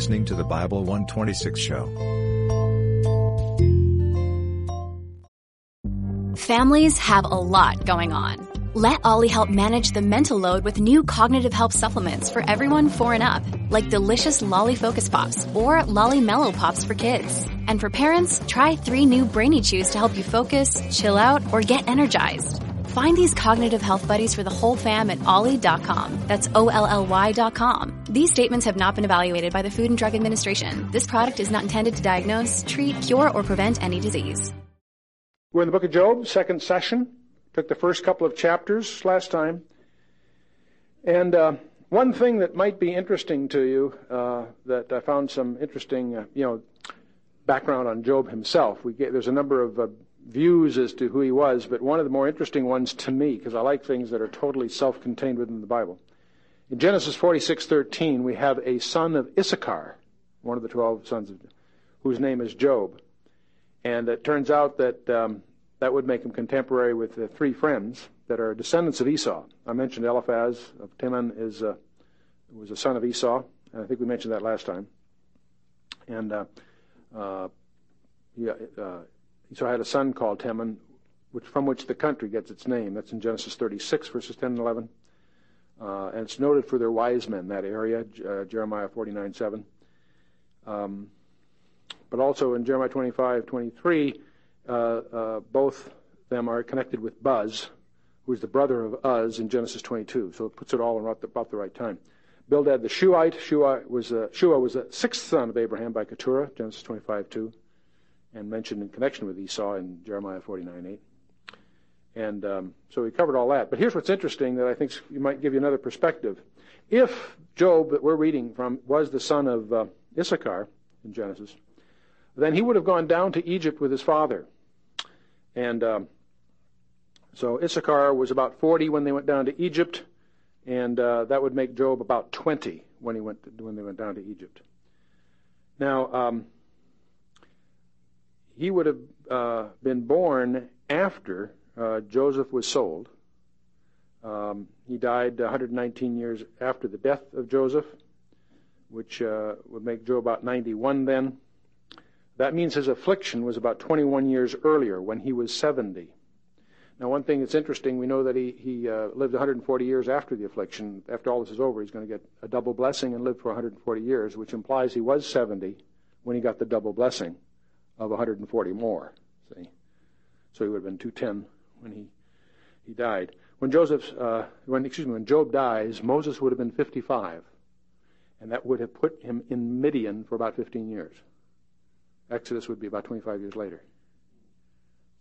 listening to the Bible 126 show. Families have a lot going on. Let Olly help manage the mental load with new cognitive help supplements for everyone four and up, like delicious Olly Focus Pops or Olly Mellow Pops for kids. And for parents, try three new Brainy Chews to help you focus, chill out, or get energized. Find these cognitive health buddies for the whole fam at olly.com. That's O-L-L-Y dot com. These statements have not been evaluated by the Food and Drug Administration. This product is not intended to diagnose, treat, cure, or prevent any disease. We're in the book of Job, second session. Took the first couple of chapters last time. And uh, one thing that might be interesting to you, uh, that I found some interesting, uh, you know, background on Job himself. We get, there's a number of uh, views as to who he was, but one of the more interesting ones to me, because I like things that are totally self-contained within the Bible. In Genesis 46:13, we have a son of Issachar, one of the twelve sons of, whose name is Job, and it turns out that um, that would make him contemporary with the three friends that are descendants of Esau. I mentioned Eliphaz of Teman is uh, was a son of Esau, and I think we mentioned that last time. And uh, uh, yeah, uh, Esau had a son called Teman, which, from which the country gets its name. That's in Genesis 36, verses 10 and 11. Uh, and it's noted for their wise men, that area, uh, Jeremiah 49, 7. Um, but also in Jeremiah 25, 23, uh, uh, both them are connected with Buz, who is the brother of Uz in Genesis 22. So it puts it all in about the right time. Bildad the Shuhite, Shuah was, a, Shuah was the sixth son of Abraham by Keturah, Genesis 25, 2 and mentioned in connection with Esau in Jeremiah 49 8. And um, so we covered all that. But here's what's interesting that I think might give you another perspective. If Job, that we're reading from, was the son of uh, Issachar in Genesis, then he would have gone down to Egypt with his father. And um, so Issachar was about 40 when they went down to Egypt, and uh, that would make Job about 20 when he went to, when they went down to Egypt. Now, um, he would have uh, been born after uh, Joseph was sold. Um, he died 119 years after the death of Joseph, which uh, would make Job about 91 then. That means his affliction was about 21 years earlier when he was 70. Now, one thing that's interesting, we know that he, he uh, lived 140 years after the affliction. After all this is over, he's going to get a double blessing and live for 140 years, which implies he was 70 when he got the double blessing of 140 more. See, so he would have been 210 when he he died. When Joseph, uh, when excuse me, when Job dies, Moses would have been 55, and that would have put him in Midian for about 15 years. Exodus would be about 25 years later.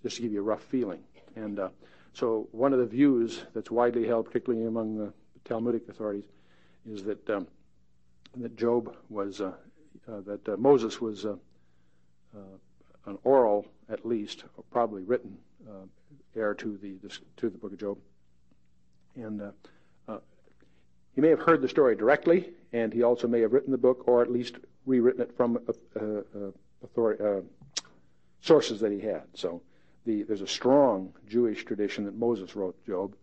Just to give you a rough feeling. And uh, so, one of the views that's widely held, particularly among the Talmudic authorities, is that um, that Job was uh, uh that uh, Moses was uh, an oral, at least, or probably written uh, heir to the to the book of Job. And uh, uh, he may have heard the story directly, and he also may have written the book, or at least rewritten it from uh, uh, authority, uh, sources that he had. So the, there's a strong Jewish tradition that Moses wrote Job.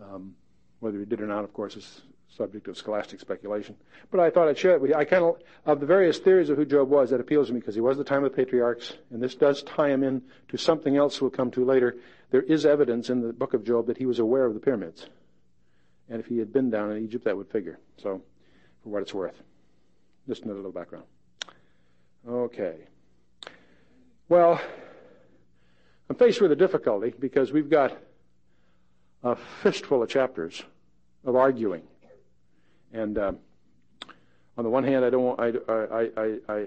Um, whether he did or not, of course, is subject of scholastic speculation. But I thought I'd share it with you. I kind of, of the various theories of who Job was, that appeals to me because he was the time of the patriarchs, and this does tie him in to something else we'll come to later. There is evidence in the book of Job that he was aware of the pyramids. And if he had been down in Egypt, that would figure. So, for what it's worth. Just another little background. Okay. Well, I'm faced with a difficulty because we've got a fistful of chapters of arguing and uh, on the one hand, I don't want I, I, I, I,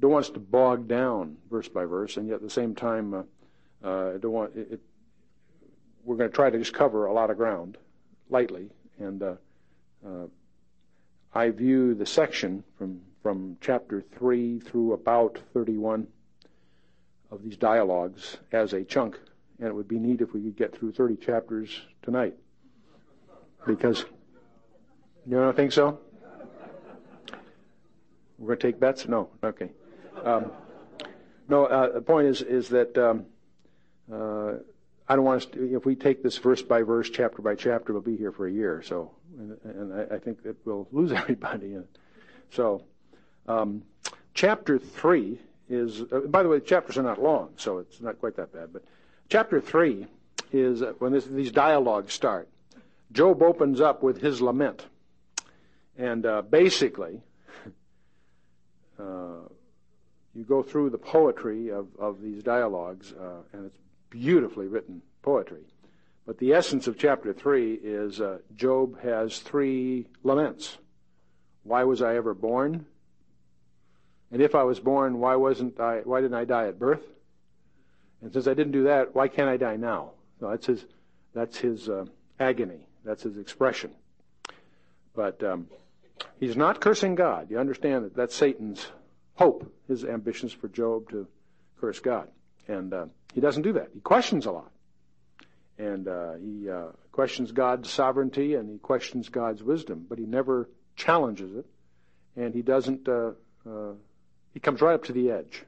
don't want us to bog down verse by verse, and yet at the same time, uh, uh, I don't want it, it, We're going to try to just cover a lot of ground lightly, and uh, uh, I view the section from from chapter three through about thirty-one of these dialogues as a chunk, and it would be neat if we could get through thirty chapters tonight, because you don't think so? We're going to take bets? No. Okay. Um, no, uh, the point is is that um, uh, I don't want us to, if we take this verse by verse, chapter by chapter, we'll be here for a year. So, and, and I, I, think that we'll lose everybody. So, Um, chapter 3 is, uh, by the way, chapters are not long, so it's not quite that bad, but chapter 3 is when this, these dialogues start. Job opens up with his lament. And uh, basically, uh, you go through the poetry of, of these dialogues, uh, and it's beautifully written poetry. But the essence of chapter 3 is uh, Job has three laments. Why was I ever born? And if I was born, why wasn't I? Why didn't I die at birth? And since I didn't do that, why can't I die now? So that's his. That's his uh, agony. That's his expression. But um, he's not cursing God. You understand that that's Satan's hope, his ambitions for Job to curse God. And uh, he doesn't do that. He questions a lot. And uh, he uh, questions God's sovereignty and he questions God's wisdom, but he never challenges it. And he doesn't, uh, uh, he comes right up to the edge.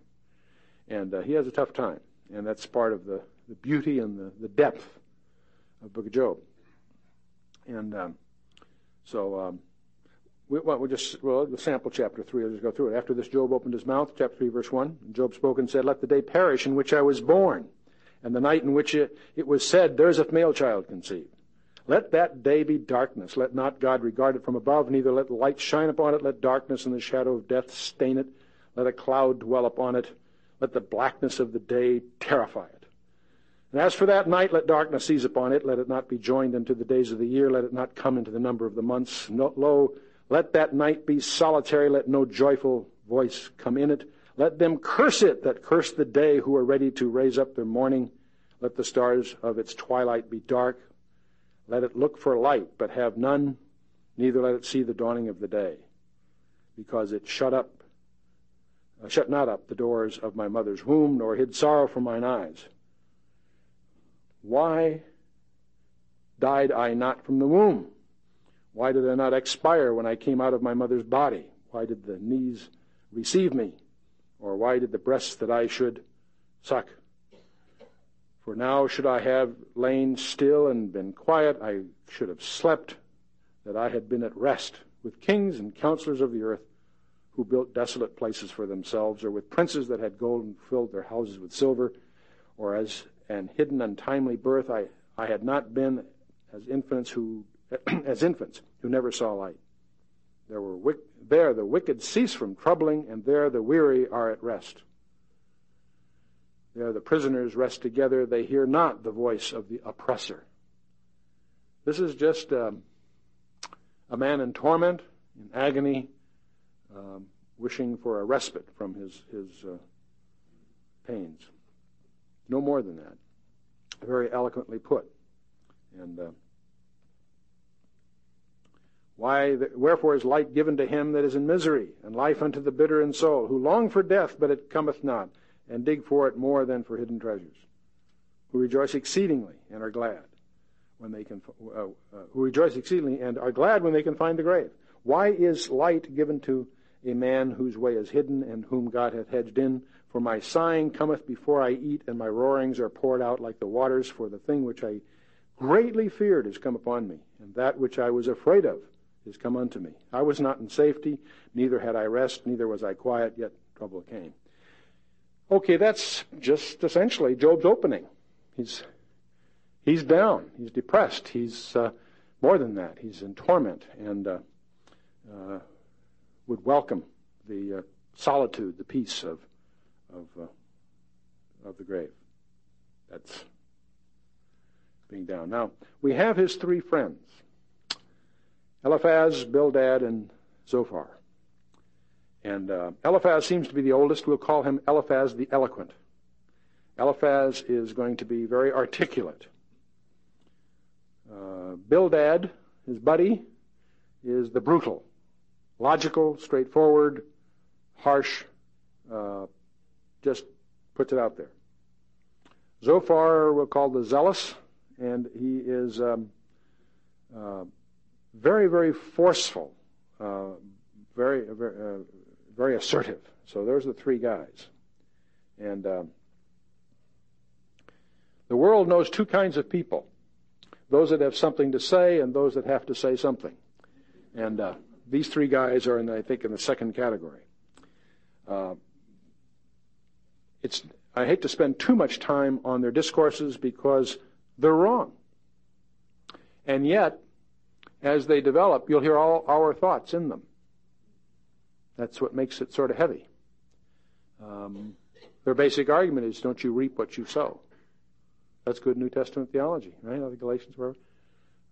And uh, he has a tough time. And that's part of the, the beauty and the, the depth of Book of Job. And um, so um, we, well, we'll just well, the sample chapter three. I'll just go through it. After this, Job opened his mouth. Chapter three, verse one. And Job spoke and said, "Let the day perish in which I was born, and the night in which it, it was said, There's a male child conceived. Let that day be darkness. Let not God regard it from above, neither let light shine upon it. Let darkness and the shadow of death stain it. Let a cloud dwell upon it. Let the blackness of the day terrify it. And as for that night, let darkness seize upon it. Let it not be joined unto the days of the year. Let it not come into the number of the months. No, lo, let that night be solitary. Let no joyful voice come in it. Let them curse it that curse the day who are ready to raise up their morning. Let the stars of its twilight be dark. Let it look for light, but have none. Neither let it see the dawning of the day, because it shut up, uh, shut not up the doors of my mother's womb, nor hid sorrow from mine eyes. Why died I not from the womb? Why did I not expire when I came out of my mother's body? Why did the knees receive me? Or why did the breasts that I should suck? For now should I have lain still and been quiet, I should have slept, that I had been at rest with kings and counselors of the earth who built desolate places for themselves, or with princes that had gold and filled their houses with silver, or as an hidden untimely birth I, I had not been as infants who as infants who never saw light. There, were, there the wicked cease from troubling, and there the weary are at rest. There the prisoners rest together. They hear not the voice of the oppressor. This is just um, a man in torment, in agony, um, wishing for a respite from his, his uh, pains. No more than that. Very eloquently put. And uh, why, wherefore is light given to him that is in misery, and life unto the bitter in soul, who long for death, but it cometh not, and dig for it more than for hidden treasures, who rejoice exceedingly and are glad when they can, uh, uh, who rejoice exceedingly and are glad when they can find the grave. Why is light given to a man whose way is hidden and whom God hath hedged in? For my sighing cometh before I eat, and my roarings are poured out like the waters. For the thing which I greatly feared is come upon me, and that which I was afraid of is come unto me. I was not in safety, neither had I rest, neither was I quiet, yet trouble came. Okay, that's just essentially Job's opening. He's he's down, he's depressed, he's uh, more than that. He's in torment and uh, uh, would welcome the uh, solitude, the peace of of uh, of the grave. That's being down. Now we have his three friends. Eliphaz, Bildad, and Zophar. And uh, Eliphaz seems to be the oldest. We'll call him Eliphaz the Eloquent. Eliphaz is going to be very articulate. Uh, Bildad, his buddy, is the brutal, logical, straightforward, harsh, uh, just puts it out there. Zophar we'll call the zealous, and he is um, uh, very, very forceful, uh, very, very, uh, very assertive. So there's the three guys. And uh, the world knows two kinds of people those that have something to say and those that have to say something. And uh, these three guys are, in, I think, in the second category. Uh, it's, I hate to spend too much time on their discourses because they're wrong. And yet, as they develop, you'll hear all our thoughts in them. That's what makes it sort of heavy. Um, their basic argument is, don't you reap what you sow? That's good New Testament theology, right? The Galatians, wherever.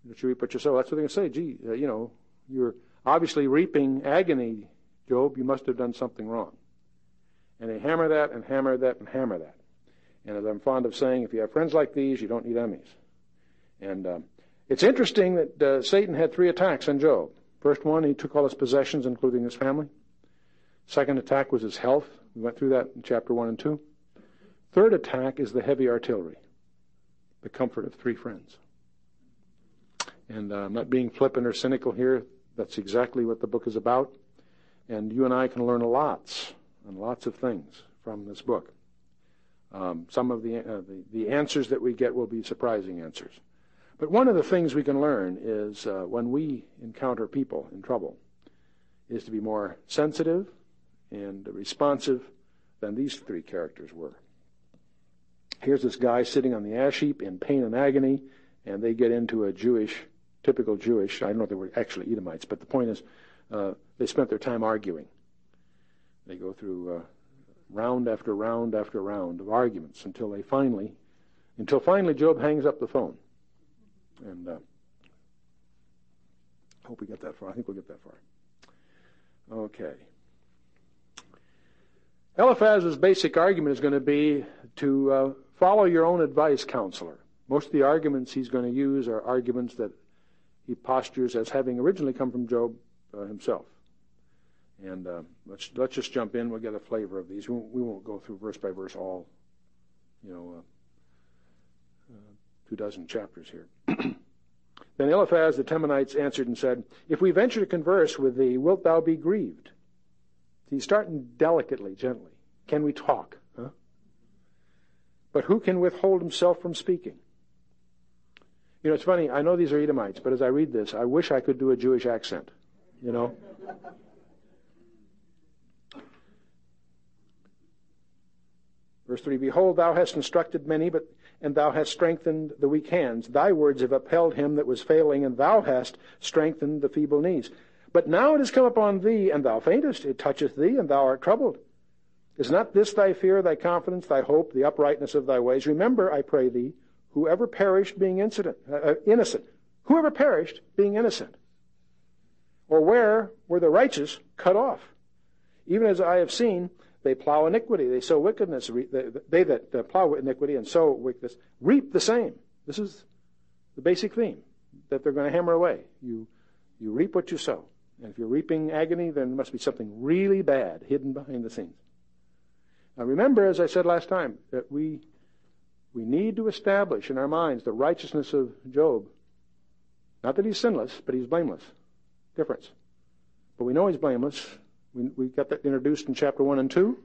Don't you reap what you sow? That's what they're going to say. Gee, uh, you know, you're obviously reaping agony, Job. You must have done something wrong. And they hammer that and hammer that and hammer that. And as I'm fond of saying, if you have friends like these, you don't need enemies. And um, it's interesting that uh, Satan had three attacks on Job. First one, he took all his possessions, including his family. Second attack was his health. We went through that in chapter 1 and 2. Third attack is the heavy artillery, the comfort of three friends. And uh, I'm not being flippant or cynical here. That's exactly what the book is about. And you and I can learn lots and lots of things from this book. Um, some of the, uh, the, the answers that we get will be surprising answers. But one of the things we can learn is uh, when we encounter people in trouble, is to be more sensitive and responsive than these three characters were. Here's this guy sitting on the ash heap in pain and agony, and they get into a Jewish, typical Jewish, I don't know if they were actually Edomites, but the point is uh, they spent their time arguing. They go through uh, round after round after round of arguments until they finally, until finally Job hangs up the phone. And uh, hope we get that far. I think we'll get that far. Okay. Eliphaz's basic argument is going to be to uh, follow your own advice, counselor. Most of the arguments he's going to use are arguments that he postures as having originally come from Job uh, himself. And uh, let's let's just jump in. We'll get a flavor of these. We won't, we won't go through verse by verse all, you know, uh, two dozen chapters here. then Eliphaz the Temanites answered and said, If we venture to converse with thee, wilt thou be grieved? He's starting delicately, gently. Can we talk? Huh? But who can withhold himself from speaking? You know, it's funny. I know these are Edomites, but as I read this, I wish I could do a Jewish accent. You know? Verse 3 Behold, thou hast instructed many, but and thou hast strengthened the weak hands. Thy words have upheld him that was failing, and thou hast strengthened the feeble knees. But now it has come upon thee, and thou faintest. It toucheth thee, and thou art troubled. Is not this thy fear, thy confidence, thy hope, the uprightness of thy ways? Remember, I pray thee, whoever perished being incident, uh, uh, innocent, whoever perished being innocent, or where were the righteous cut off? Even as I have seen, they plow iniquity, they sow wickedness. They that plow iniquity and sow wickedness reap the same. This is the basic theme that they're going to hammer away. You, you reap what you sow. And if you're reaping agony, then there must be something really bad hidden behind the scenes. Now remember, as I said last time, that we, we need to establish in our minds the righteousness of Job. Not that he's sinless, but he's blameless. Difference. But we know he's blameless. We, we got that introduced in chapter 1 and 2,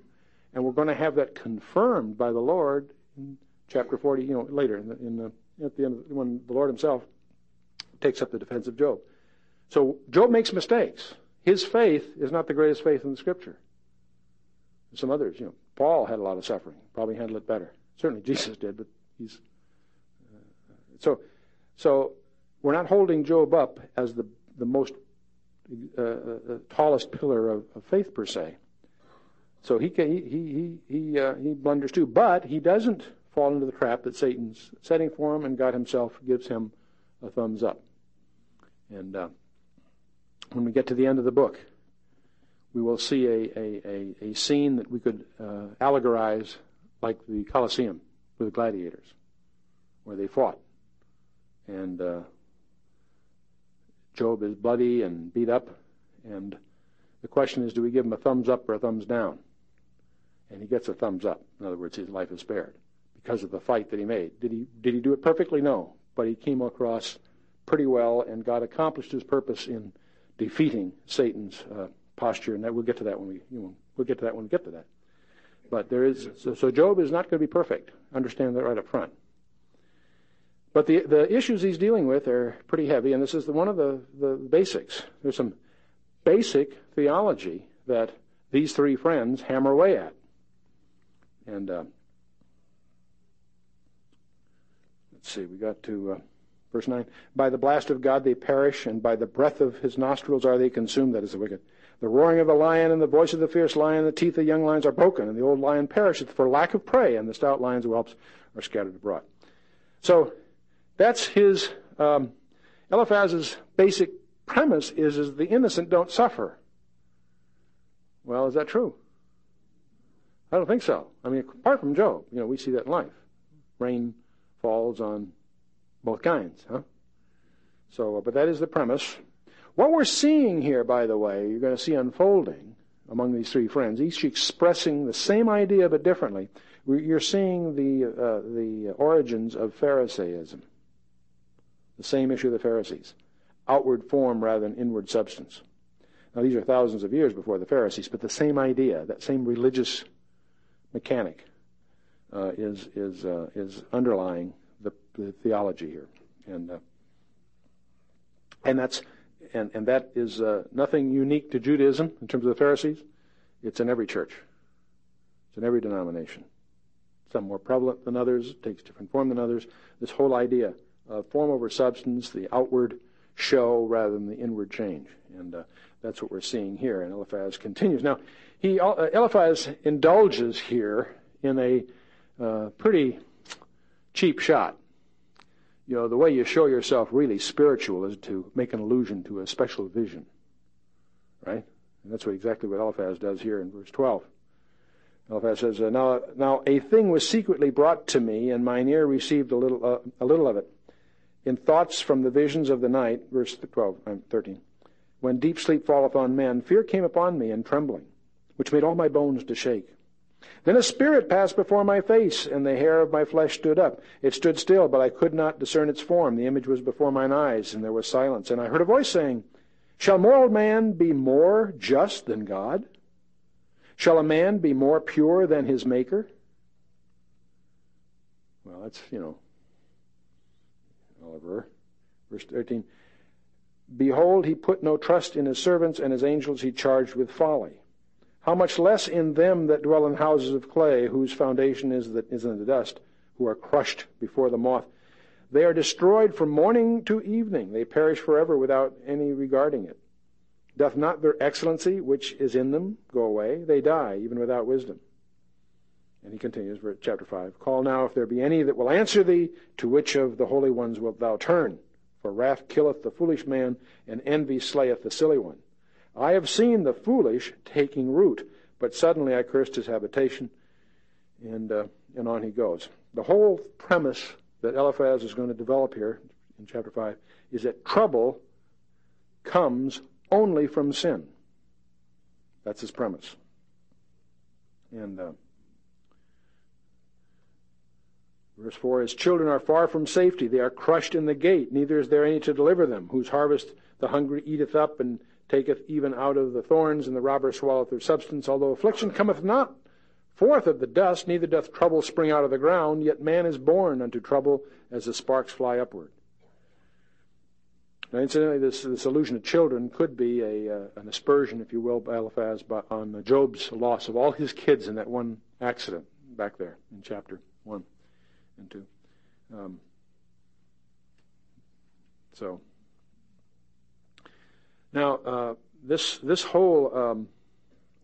and we're going to have that confirmed by the Lord in chapter 40, you know, later in the, in the, at the end, when the Lord himself takes up the defense of Job. So Job makes mistakes. His faith is not the greatest faith in the Scripture. Some others, you know, Paul had a lot of suffering, probably handled it better. Certainly Jesus did, but he's uh, so. So we're not holding Job up as the the most uh, uh, tallest pillar of, of, faith per se. So he he he he uh, he blunders too, but he doesn't fall into the trap that Satan's setting for him, and God Himself gives him a thumbs up. And uh, when we get to the end of the book, we will see a, a, a, a scene that we could uh, allegorize like the Colosseum with the gladiators, where they fought. And uh, Job is bloody and beat up, and the question is do we give him a thumbs up or a thumbs down? And he gets a thumbs up. In other words, his life is spared because of the fight that he made. Did he, did he do it perfectly? No. But he came across pretty well, and God accomplished his purpose in defeating Satan's uh, posture, and that we'll get to that when we you know, we'll get to that when we get to that. But there is so, so Job is not going to be perfect. Understand that right up front. But the the issues he's dealing with are pretty heavy, and this is the, one of the, the basics. There's some basic theology that these three friends hammer away at. And uh, let's see, we got to uh, verse 9. By the blast of God they perish, and by the breath of his nostrils are they consumed. That is the wicked. The roaring of the lion and the voice of the fierce lion, the teeth of young lions are broken, and the old lion perisheth for lack of prey, and the stout lion's whelps are scattered abroad. So that's his um, Eliphaz's basic premise is, is the innocent don't suffer. Well, is that true? I don't think so. I mean, apart from Job, you know, we see that in life. Rain falls on both kinds, huh? So, uh, but that is the premise. What we're seeing here, by the way, you're going to see unfolding among these three friends, each expressing the same idea but differently. You're seeing the uh, the origins of Pharisaism. The same issue of the Pharisees, outward form rather than inward substance. Now, these are thousands of years before the Pharisees, but the same idea, that same religious mechanic, uh, is is uh, is underlying the, the, theology here, and uh, and that's and and that is uh, nothing unique to Judaism in terms of the Pharisees. It's in every church. It's in every denomination. Some more prevalent than others, takes different form than others. This whole idea of form over substance, the outward show rather than the inward change, and uh, that's what we're seeing here. And Eliphaz continues. Now, he uh, Eliphaz indulges here in a uh, pretty cheap shot. You know, the way you show yourself really spiritual is to make an allusion to a special vision, right? And that's what exactly what Eliphaz does here in verse 12. Eliphaz says, uh, now, now a thing was secretly brought to me, and mine ear received a little, uh, a little of it. In thoughts from the visions of the night, verse 12, uh, 13. When deep sleep falleth on men, fear came upon me and trembling, which made all my bones to shake. Then a spirit passed before my face, and the hair of my flesh stood up. It stood still, but I could not discern its form. The image was before mine eyes, and there was silence. And I heard a voice saying, Shall mortal man be more just than God? Shall a man be more pure than his Maker? Well, that's, you know, Oliver. Verse 13. Behold, he put no trust in his servants, and his angels he charged with folly. How much less in them that dwell in houses of clay, whose foundation is, that is in the dust, who are crushed before the moth. They are destroyed from morning to evening. They perish forever without any regarding it. Doth not their excellency, which is in them, go away? They die, even without wisdom. And he continues, chapter 5 Call now if there be any that will answer thee, to which of the holy ones wilt thou turn? For wrath killeth the foolish man, and envy slayeth the silly one. I have seen the foolish taking root, but suddenly I cursed his habitation. And, uh, and on he goes. The whole premise that Eliphaz is going to develop here in chapter 5 is that trouble comes only from sin. That's his premise. And uh, Verse 4 His children are far from safety. They are crushed in the gate. Neither is there any to deliver them. Whose harvest the hungry eateth up, and taketh even out of the thorns, and the robber swalloweth their substance. Although affliction cometh not forth of the dust, neither doth trouble spring out of the ground, yet man is born unto trouble as the sparks fly upward. Now, incidentally, this, this allusion to children could be a, uh, an aspersion, if you will, by Eliphaz on Job's loss of all his kids in that one accident back there in chapter 1 into. Um, so now uh, this this whole um,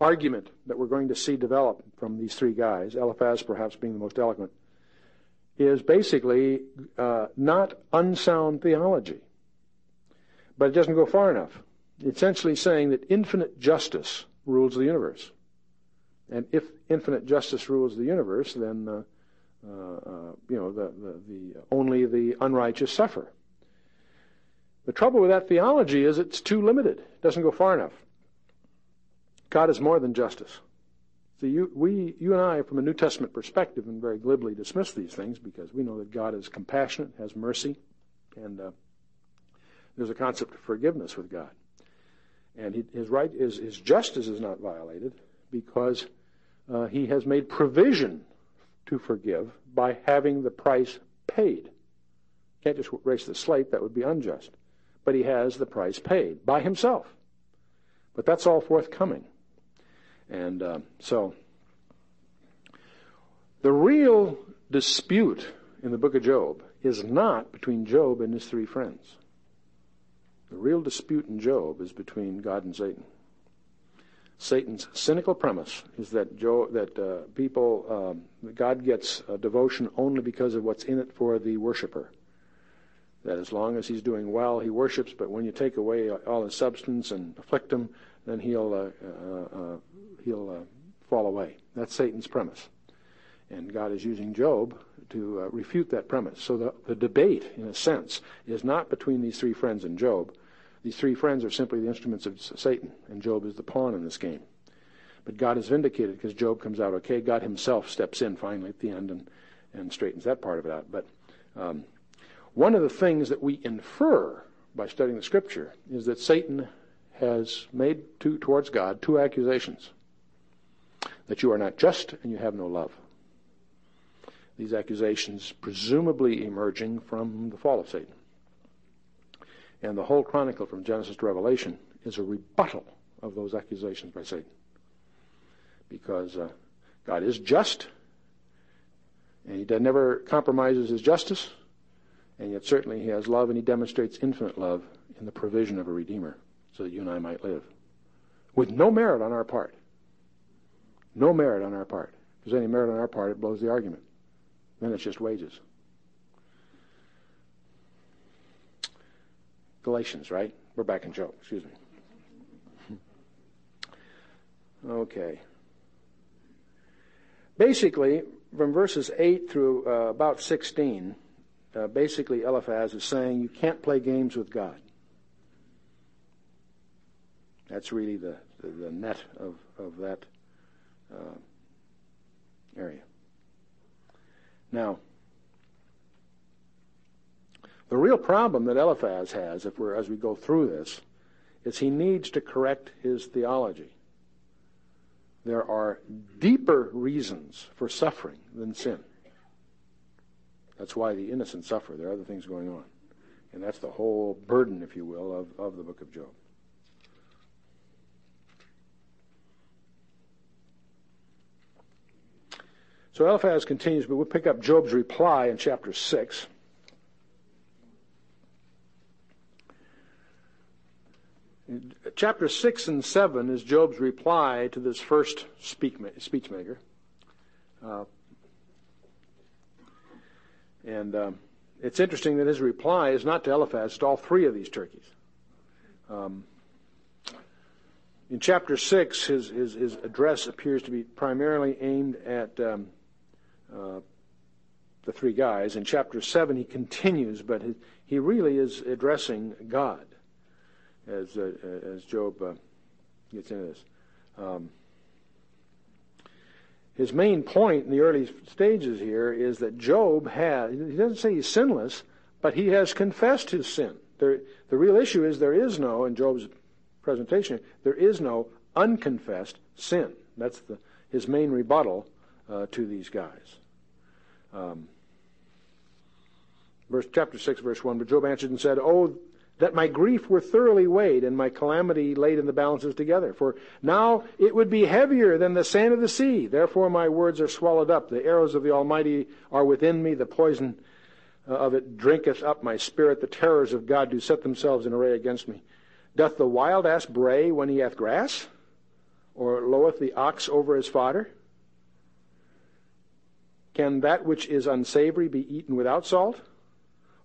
argument that we're going to see develop from these three guys, Eliphaz perhaps being the most eloquent, is basically uh, not unsound theology, but it doesn't go far enough. Essentially saying that infinite justice rules the universe. And if infinite justice rules the universe, then uh, you know, the, the, the, only the unrighteous suffer. The trouble with that theology is it's too limited. It doesn't go far enough. God is more than justice. See, you, we, you and I, from a New Testament perspective, and very glibly dismiss these things because we know that God is compassionate, has mercy, and uh, there's a concept of forgiveness with God. And he, his right is his justice is not violated because uh, he has made provision to forgive by having the price paid. Can't just erase the slate, that would be unjust. But he has the price paid by himself. But that's all forthcoming. And uh, so, the real dispute in the book of Job is not between Job and his three friends. The real dispute in Job is between God and Satan. Satan's cynical premise is that Job, that uh, people, um, God gets devotion only because of what's in it for the worshiper. That as long as he's doing well, he worships, but when you take away all his substance and afflict him, then he'll uh, uh, uh he'll fall away. That's Satan's premise, and God is using Job to uh, refute that premise. So the, the debate, in a sense, is not between these three friends and Job. These three friends are simply the instruments of Satan, and Job is the pawn in this game. But God is vindicated because Job comes out okay. God himself steps in finally at the end and, and straightens that part of it out. But um, one of the things that we infer by studying the Scripture is that Satan has made to, towards God two accusations that you are not just and you have no love. These accusations presumably emerging from the fall of Satan. And the whole chronicle from Genesis to Revelation is a rebuttal of those accusations by Satan. Because uh, God is just, and He never compromises His justice, and yet certainly He has love, and He demonstrates infinite love in the provision of a Redeemer so that you and I might live. With no merit on our part. No merit on our part. If there's any merit on our part, it blows the argument. Then it's just wages. Galatians, right? We're back in Job, excuse me. Okay. Basically, from verses 8 through uh, about 16, uh, basically Eliphaz is saying you can't play games with God. That's really the, the, the net of, of that uh, area. Now, the real problem that Eliphaz has, if we're as we go through this, is he needs to correct his theology. There are deeper reasons for suffering than sin. That's why the innocent suffer. There are other things going on. And that's the whole burden, if you will, of, of the book of Job. So Eliphaz continues, but we'll pick up Job's reply in chapter 6. Chapter 6 and 7 is Job's reply to this first speech maker. Uh, and um, it's interesting that his reply is not to Eliphaz, it's to all three of these turkeys. Um, in chapter 6, his, his, his, address appears to be primarily aimed at um, uh, the three guys. In chapter 7, he continues, but he, he really is addressing God as, uh, as Job uh, gets into this. Um, his main point in the early stages here is that Job has, he doesn't say he's sinless, but he has confessed his sin. There, the real issue is there is no, in Job's presentation, there is no unconfessed sin. That's the, his main rebuttal uh, to these guys. Um, verse chapter 6, verse 1, But Job answered and said, Oh, that my grief were thoroughly weighed and my calamity laid in the balances together. For now it would be heavier than the sand of the sea. Therefore my words are swallowed up. The arrows of the Almighty are within me. The poison uh, of it drinketh up my spirit. The terrors of God do set themselves in array against me. Doth the wild ass bray when he hath grass? Or loweth the ox over his fodder? Can that which is unsavory be eaten without salt?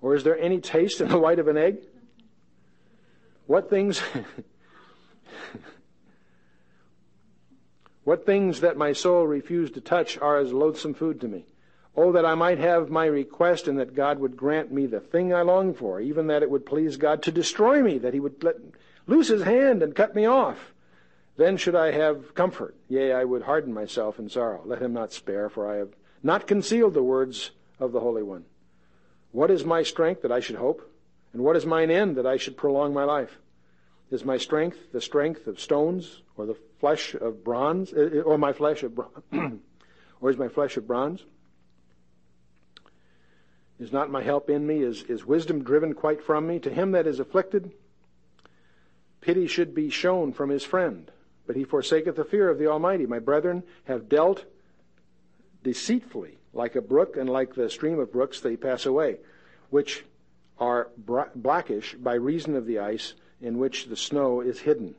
Or is there any taste in the white of an egg? What things What things that my soul refused to touch are as loathsome food to me. Oh, that I might have my request and that God would grant me the thing I long for, even that it would please God to destroy me, that he would let loose his hand and cut me off. Then should I have comfort. Yea, I would harden myself in sorrow. Let him not spare, for I have not concealed the words of the Holy One. What is my strength that I should hope? And what is mine end that I should prolong my life? Is my strength the strength of stones, or the flesh of bronze, or my flesh of bronze, or is my flesh of bronze? Is not my help in me? Is, is wisdom driven quite from me? To him that is afflicted, pity should be shown from his friend but he forsaketh the fear of the Almighty. My brethren have dealt deceitfully, like a brook and like the stream of brooks, they pass away, which are blackish by reason of the ice in which the snow is hidden.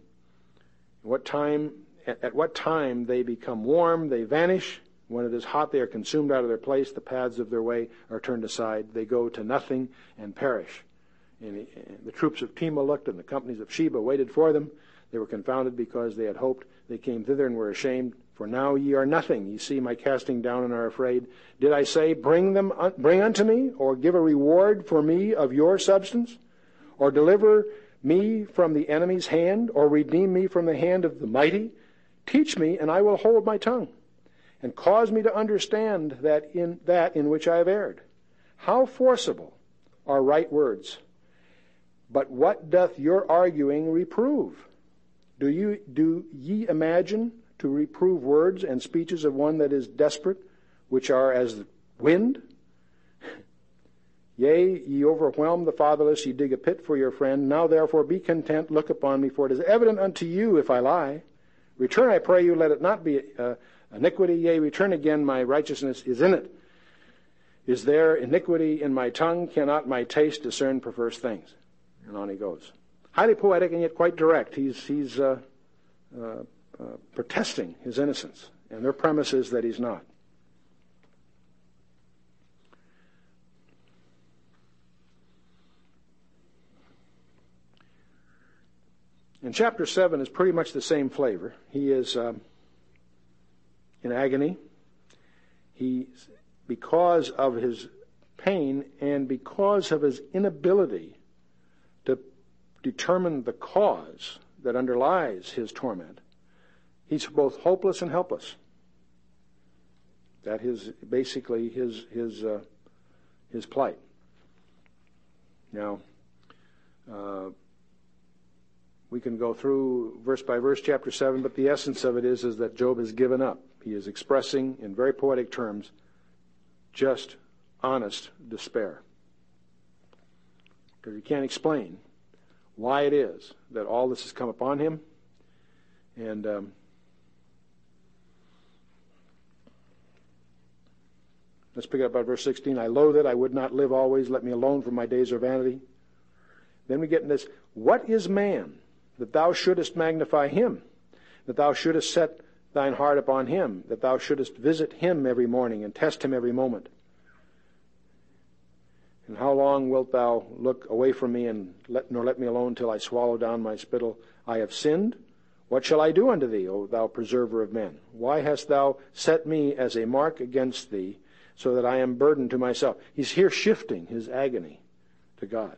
What time, at what time they become warm, they vanish. When it is hot, they are consumed out of their place. The paths of their way are turned aside. They go to nothing and perish. And the troops of Tema looked, and the companies of Sheba waited for them. They were confounded because they had hoped. They came thither and were ashamed. For now ye are nothing. Ye see my casting down and are afraid. Did I say, Bring them, bring unto me, or give a reward for me of your substance, or deliver me from the enemy's hand, or redeem me from the hand of the mighty? Teach me, and I will hold my tongue, and cause me to understand that in that in which I have erred. How forcible are right words! But what doth your arguing reprove? Do you do ye imagine to reprove words and speeches of one that is desperate, which are as wind? Yea, ye overwhelm the fatherless, ye dig a pit for your friend. Now therefore be content, look upon me, for it is evident unto you if I lie. Return, I pray you, let it not be uh, iniquity. Yea, return again, my righteousness is in it. Is there iniquity in my tongue? Cannot my taste discern perverse things? And on he goes. Highly poetic and yet quite direct. He's, he's uh, uh, protesting his innocence, and their premise is that he's not. And chapter 7 is pretty much the same flavor. He is um, in agony. He, because of his pain and because of his inability to determine the cause that underlies his torment, He's both hopeless and helpless. That is basically his his uh, his plight. Now, uh, we can go through verse by verse, chapter seven, but the essence of it is is that Job has given up. He is expressing in very poetic terms just honest despair because he can't explain why it is that all this has come upon him, and um, Let's pick it up at verse 16. I loathe it. I would not live always. Let me alone, for my days are vanity. Then we get in this. What is man that thou shouldest magnify him? That thou shouldest set thine heart upon him? That thou shouldest visit him every morning and test him every moment? And how long wilt thou look away from me and let, nor let me alone till I swallow down my spittle? I have sinned. What shall I do unto thee, O thou preserver of men? Why hast thou set me as a mark against thee? So that I am burdened to myself. He's here shifting his agony to God.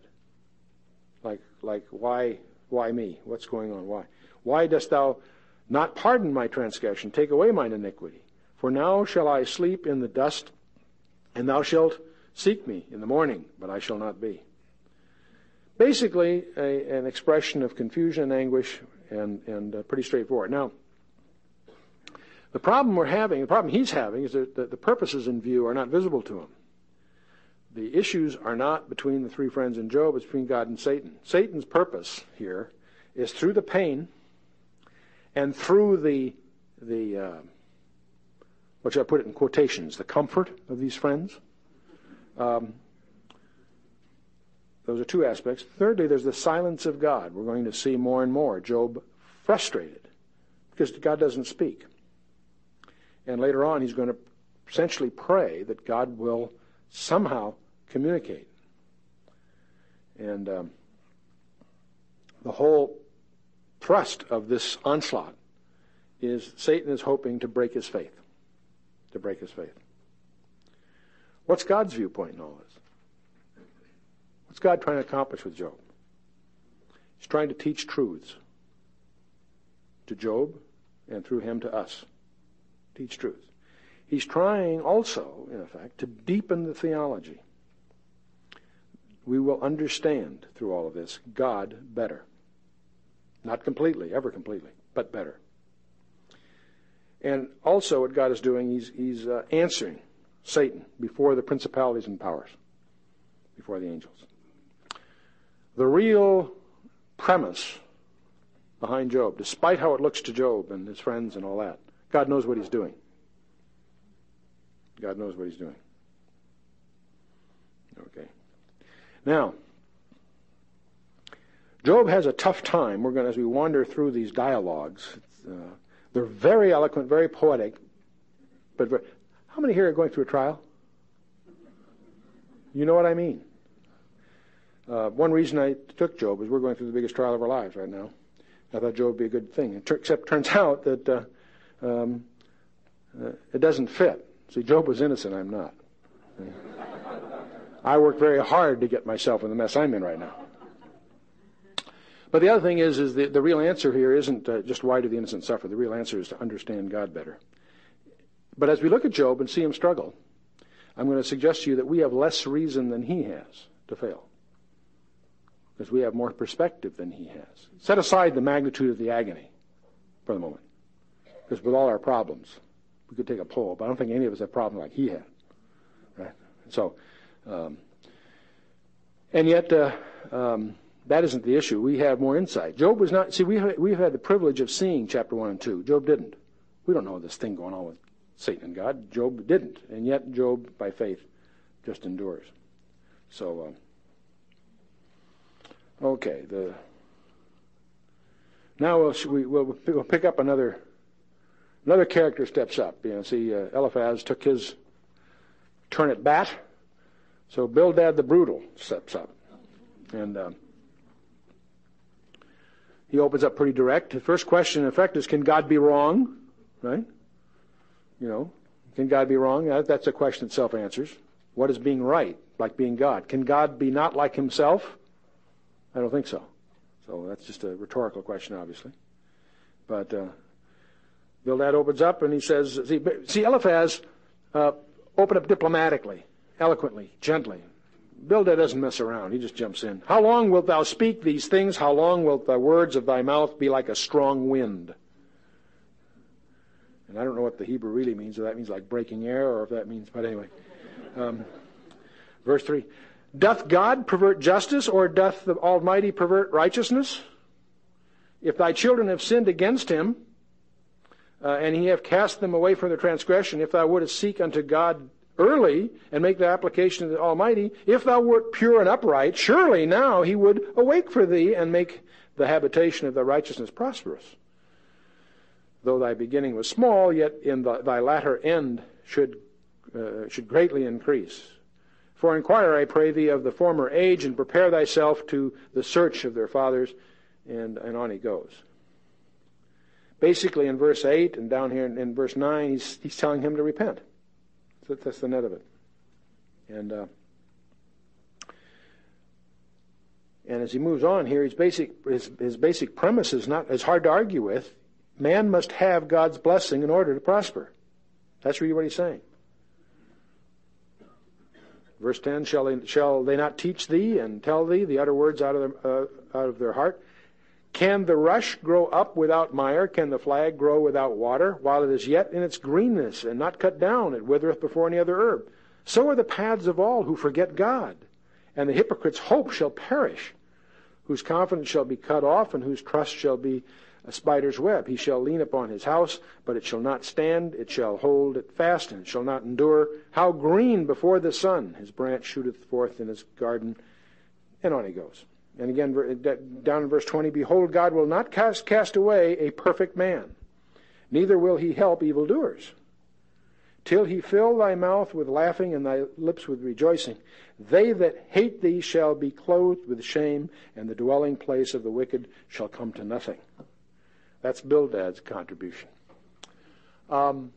Like, like, why, why me? What's going on? Why? Why dost thou not pardon my transgression, take away mine iniquity? For now shall I sleep in the dust, and thou shalt seek me in the morning, but I shall not be. Basically, a, an expression of confusion and anguish, and, and uh, pretty straightforward. Now, the problem we're having, the problem he's having, is that the purposes in view are not visible to him. The issues are not between the three friends and Job, it's between God and Satan. Satan's purpose here is through the pain and through the, the uh, what should I put it in quotations, the comfort of these friends. Um, those are two aspects. Thirdly, there's the silence of God. We're going to see more and more Job frustrated because God doesn't speak. And later on, he's going to essentially pray that God will somehow communicate. And um, the whole thrust of this onslaught is Satan is hoping to break his faith. To break his faith. What's God's viewpoint in all this? What's God trying to accomplish with Job? He's trying to teach truths to Job and through him to us teach truth. He's trying also, in effect, to deepen the theology. We will understand through all of this God better. Not completely, ever completely, but better. And also, what God is doing, He's, he's uh, answering Satan before the principalities and powers, before the angels. The real premise behind Job, despite how it looks to Job and his friends and all that. God knows what he's doing. God knows what he's doing. Okay. Now, Job has a tough time. We're going as we wander through these dialogues, uh, they're very eloquent, very poetic, but very, how many here are going through a trial? You know what I mean. Uh, one reason I took Job is we're going through the biggest trial of our lives right now. I thought Job would be a good thing, except it turns out that uh, um, uh, it doesn't fit. See, Job was innocent. I'm not. I worked very hard to get myself in the mess I'm in right now. But the other thing is, is the, the real answer here isn't uh, just why do the innocent suffer. The real answer is to understand God better. But as we look at Job and see him struggle, I'm going to suggest to you that we have less reason than he has to fail. Because we have more perspective than he has. Set aside the magnitude of the agony for the moment. Because with all our problems, we could take a poll, but I don't think any of us have a problem like he had. Right? So, um, and yet, uh, um, that isn't the issue. We have more insight. Job was not, see, we we've had the privilege of seeing chapter 1 and 2. Job didn't. We don't know this thing going on with Satan and God. Job didn't. And yet, Job, by faith, just endures. So, uh, okay, the. Now we'll, we, will we'll pick up another another character steps up. You know, see, uh, Eliphaz took his turn at bat, so Bildad the brutal steps up, and uh, he opens up pretty direct. The first question, in effect, is, "Can God be wrong?" Right? You know, can God be wrong? That's a question that self answers. What is being right, like being God? Can God be not like himself? I don't think so. So that's just a rhetorical question, obviously. But uh, Bildad opens up and he says, see, see Eliphaz uh, opened up diplomatically, eloquently, gently. Bildad doesn't mess around. He just jumps in. How long wilt thou speak these things? How long wilt the words of thy mouth be like a strong wind? And I don't know what the Hebrew really means, if that means like breaking air, or if that means, but anyway. Um, verse 3 Doth God pervert justice, or doth the Almighty pervert righteousness? If thy children have sinned against him, uh, and he have cast them away from their transgression, if thou wouldest seek unto God early and make the application of the Almighty, if thou wert pure and upright, surely now he would awake for thee and make the habitation of thy righteousness prosperous though thy beginning was small, yet in the, thy latter end should, uh, should greatly increase. For inquire, I pray thee, of the former age, and prepare thyself to the search of their fathers. And, and on he goes. Basically, in verse 8 and down here in, in verse 9, he's, he's telling him to repent. That's the net of it. And, uh, and as he moves on here, his basic, his, his basic premise is not as hard to argue with. Man must have God's blessing in order to prosper. That's really what he's saying. Verse 10, shall they, shall they not teach thee and tell thee the utter words out of, their, uh, out of their heart? Can the rush grow up without mire? Can the flag grow without water? While it is yet in its greenness and not cut down, it withereth before any other herb. So are the paths of all who forget God. And the hypocrite's hope shall perish, whose confidence shall be cut off, and whose trust shall be a spider's web. He shall lean upon his house, but it shall not stand. It shall hold it fast, and it shall not endure. How green before the sun! His branch shooteth forth in his garden. And on he goes. And again, down in verse 20, Behold, God will not cast, cast away a perfect man, neither will he help evildoers. Till he fill thy mouth with laughing and thy lips with rejoicing. They that hate thee shall be clothed with shame, and the dwelling place of the wicked shall come to nothing. That's Bildad's contribution. Um,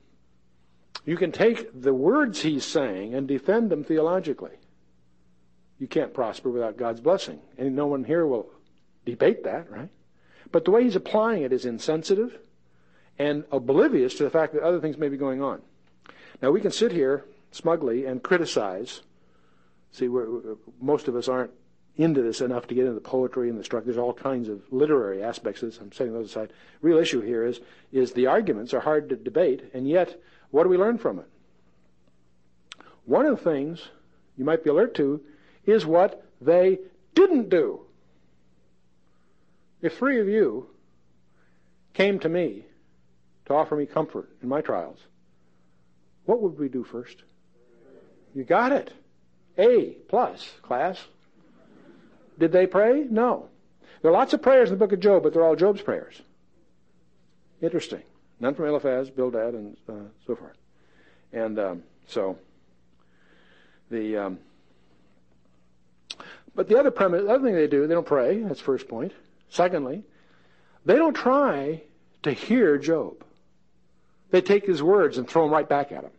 you can take the words he's saying and defend them theologically. You can't prosper without God's blessing. And no one here will debate that, right? But the way he's applying it is insensitive and oblivious to the fact that other things may be going on. Now, we can sit here smugly and criticize. See, most of us aren't into this enough to get into the poetry and the structure. There's all kinds of literary aspects of this. I'm setting those aside. Real issue here is is the arguments are hard to debate, and yet what do we learn from it? One of the things you might be alert to is what they didn't do. If three of you came to me to offer me comfort in my trials, what would we do first? You got it. A plus, class. Did they pray? No. There are lots of prayers in the book of Job, but they're all Job's prayers. Interesting. None from Eliphaz, Bildad, and uh, so forth. And um, so, the um, but the other premise, the other thing they do, they don't pray. That's first point. Secondly, they don't try to hear Job. They take his words and throw them right back at him.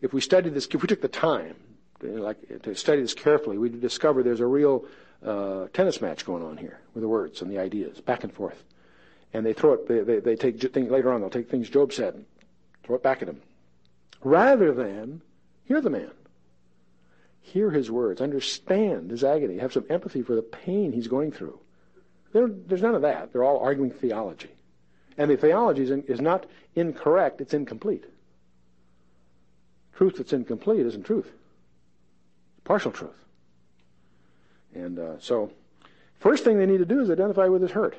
If we study this, if we took the time to, like, to study this carefully, we'd discover there's a real uh, tennis match going on here with the words and the ideas, back and forth. And they throw it, they, they, they take things, later on, they'll take things Job said, and throw it back at him. Rather than hear the man. Hear his words, understand his agony, have some empathy for the pain he's going through. there's none of that. They're all arguing theology. And the theology is, not incorrect, it's incomplete. Truth that's incomplete isn't truth. It's partial truth. And uh, so, first thing they need to do is identify with his hurt.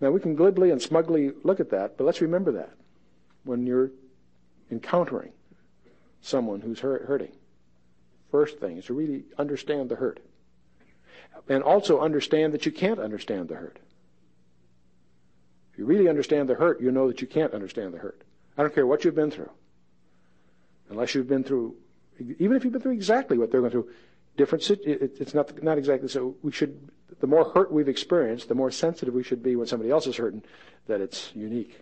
Now, we can glibly and smugly look at that, but let's remember that when you're encountering someone who's hurt, hurting. First thing is to really understand the hurt. And also understand that you can't understand the hurt. If you really understand the hurt, you know that you can't understand the hurt. I don't care what you've been through. Unless you've been through, even if you've been through exactly what they're going through, different, it's not, not exactly so. We should, the more hurt we've experienced, the more sensitive we should be when somebody else is hurting, that it's unique.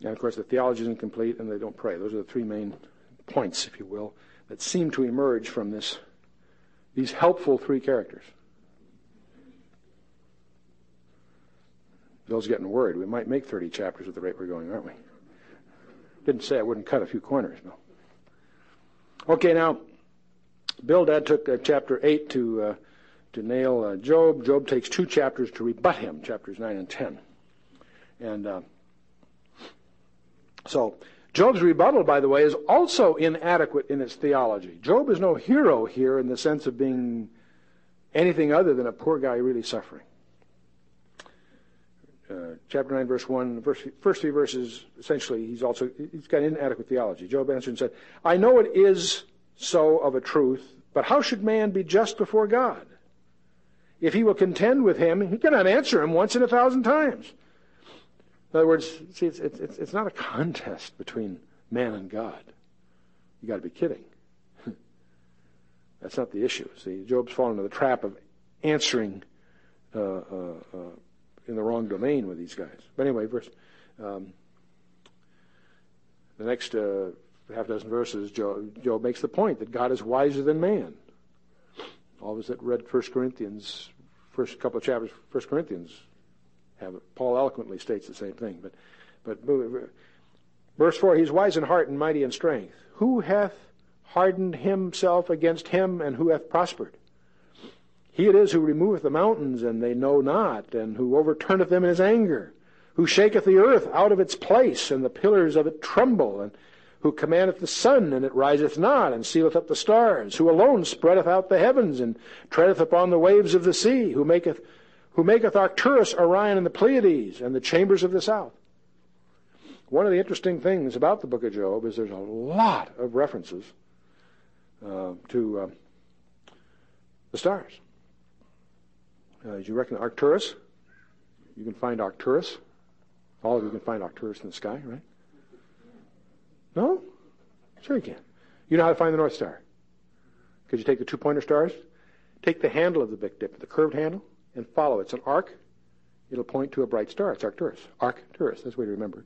And of course, the theology is incomplete and they don't pray. Those are the three main points, if you will, that seem to emerge from this, these helpful three characters. Bill's getting worried. We might make 30 chapters at the rate we're going, aren't we? Didn't say I wouldn't cut a few corners, no. Okay, now, Bildad took uh, chapter 8 to, uh, to nail uh, Job. Job takes two chapters to rebut him, chapters 9 and 10. And uh, so, Job's rebuttal, by the way, is also inadequate in its theology. Job is no hero here in the sense of being anything other than a poor guy really suffering. Uh, chapter 9, verse 1, verse, first three verses, essentially, he's also, he's got inadequate theology. Job answered and said, I know it is so of a truth, but how should man be just before God? If he will contend with him, he cannot answer him once in a thousand times. In other words, see, it's, it's, it's not a contest between man and God. You got to be kidding. That's not the issue. See, Job's fallen into the trap of answering uh, uh, uh, in the wrong domain with these guys. But anyway, verse um, the next uh, half dozen verses, Job, Job, makes the point that God is wiser than man. All of us that read First Corinthians, first couple of chapters, First Corinthians have. Paul eloquently states the same thing. But, but verse 4, he's wise in heart and mighty in strength. Who hath hardened himself against him, and who hath prospered? He it is who removeth the mountains, and they know not, and who overturneth them in his anger, who shaketh the earth out of its place, and the pillars of it tremble, and who commandeth the sun, and it riseth not, and sealeth up the stars, who alone spreadeth out the heavens, and treadeth upon the waves of the sea, who maketh who maketh Arcturus, Orion, and the Pleiades, and the chambers of the south. One of the interesting things about the book of Job is there's a lot of references uh, to uh, the stars. Uh, you reckon Arcturus, you can find Arcturus. All of you can find Arcturus in the sky, right? No? Sure you can. You know how to find the North Star. Could you take the two pointer stars? Take the handle of the Big Dipper, the curved handle, and follow. It's an arc. It'll point to a bright star. It's Arcturus. Arcturus. That's the way to remember.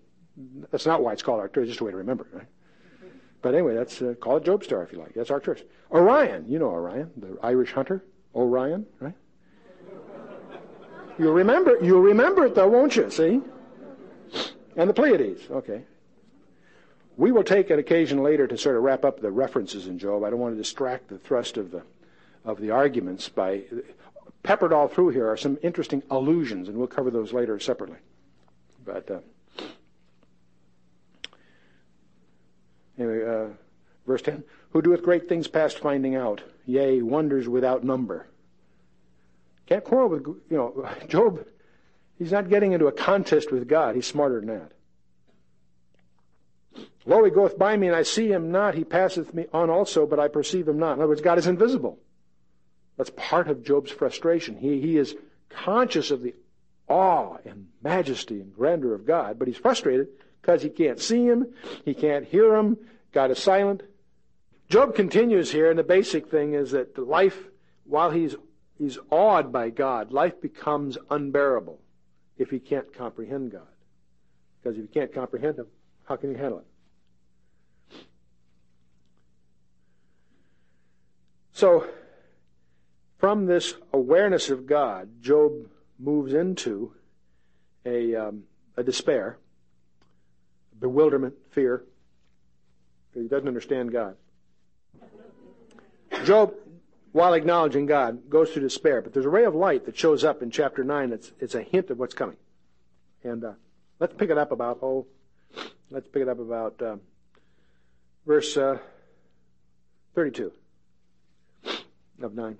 That's not why it's called Arcturus. Just a way to remember it, right? But anyway, that's uh, call it Job Star if you like. That's Arcturus. Orion. You know Orion, the Irish hunter. Orion, right? You'll remember. You'll remember it though, won't you? See? And the Pleiades. Okay. We will take an occasion later to sort of wrap up the references in Job. I don't want to distract the thrust of the of the arguments by peppered all through here are some interesting allusions, and we'll cover those later separately. But uh, anyway, uh, verse 10 Who doeth great things past finding out, yea, wonders without number. Can't quarrel with, you know, Job He's not getting into a contest with God. He's smarter than that. Lo, he goeth by me, and I see him not. He passeth me on also, but I perceive him not. In other words, God is invisible. That's part of Job's frustration. He, he is conscious of the awe and majesty and grandeur of God, but he's frustrated because he can't see him, he can't hear him, God is silent. Job continues here, and the basic thing is that life, while he's, he's awed by God, life becomes unbearable if he can't comprehend God. Because if you can't comprehend him, how can you handle it? So, from this awareness of God, Job moves into a, um, a despair, bewilderment, fear, because he doesn't understand God. Job, while acknowledging God, goes through despair, but there's a ray of light that shows up in chapter 9 that's it's a hint of what's coming. And uh, let's pick it up about, oh, let's pick it up about uh, verse uh, 32 of 9.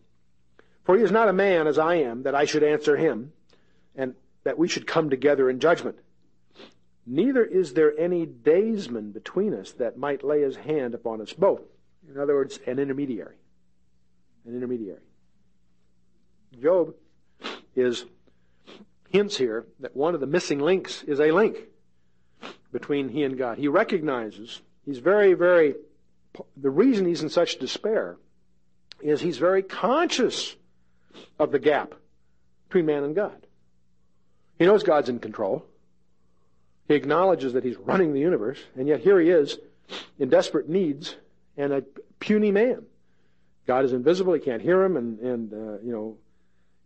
For he is not a man as I am, that I should answer him, and that we should come together in judgment. Neither is there any daysman between us that might lay his hand upon us both. In other words, an intermediary. An intermediary. Job is hints here that one of the missing links is a link between he and God. He recognizes, he's very, very, the reason he's in such despair is he's very conscious of the gap between man and God. He knows God's in control. He acknowledges that he's running the universe, and yet here he is in desperate needs and a puny man. God is invisible, he can't hear him, and, and uh, you know,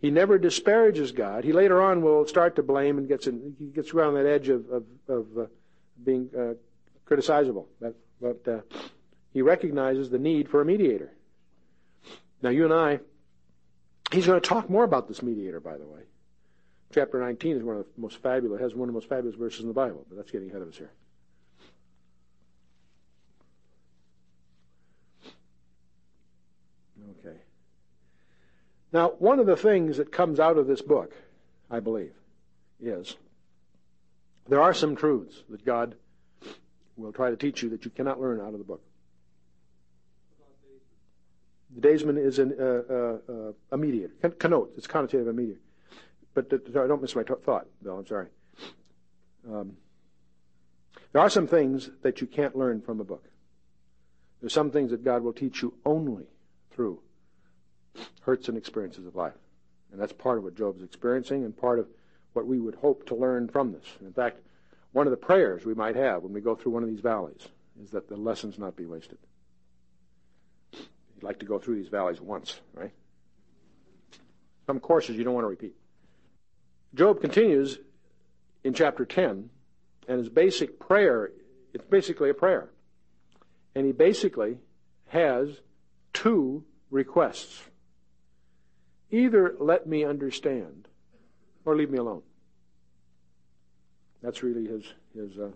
he never disparages God. He later on will start to blame and gets in, he gets around that edge of, of, of uh, being uh, criticizable. But, but uh, he recognizes the need for a mediator. Now, you and I, he's going to talk more about this mediator, by the way. Chapter 19 is one of the most fabulous, has one of the most fabulous verses in the Bible, but that's getting ahead of us here. Okay. Now, one of the things that comes out of this book, I believe, is there are some truths that God will try to teach you that you cannot learn out of the book. The daysman is an, uh, uh, a mediator. Connote, it's connotative a mediator. But sorry, don't miss my t- thought, Bill. I'm sorry. Um, there are some things that you can't learn from a book. There's some things that God will teach you only through hurts and experiences of life. And that's part of what Job's experiencing and part of what we would hope to learn from this. In fact, one of the prayers we might have when we go through one of these valleys is that the lessons not be wasted. Like to go through these valleys once, right? Some courses you don't want to repeat. Job continues in chapter 10, and his basic prayer, it's basically a prayer. And he basically has two requests. Either let me understand or leave me alone. That's really his his uh,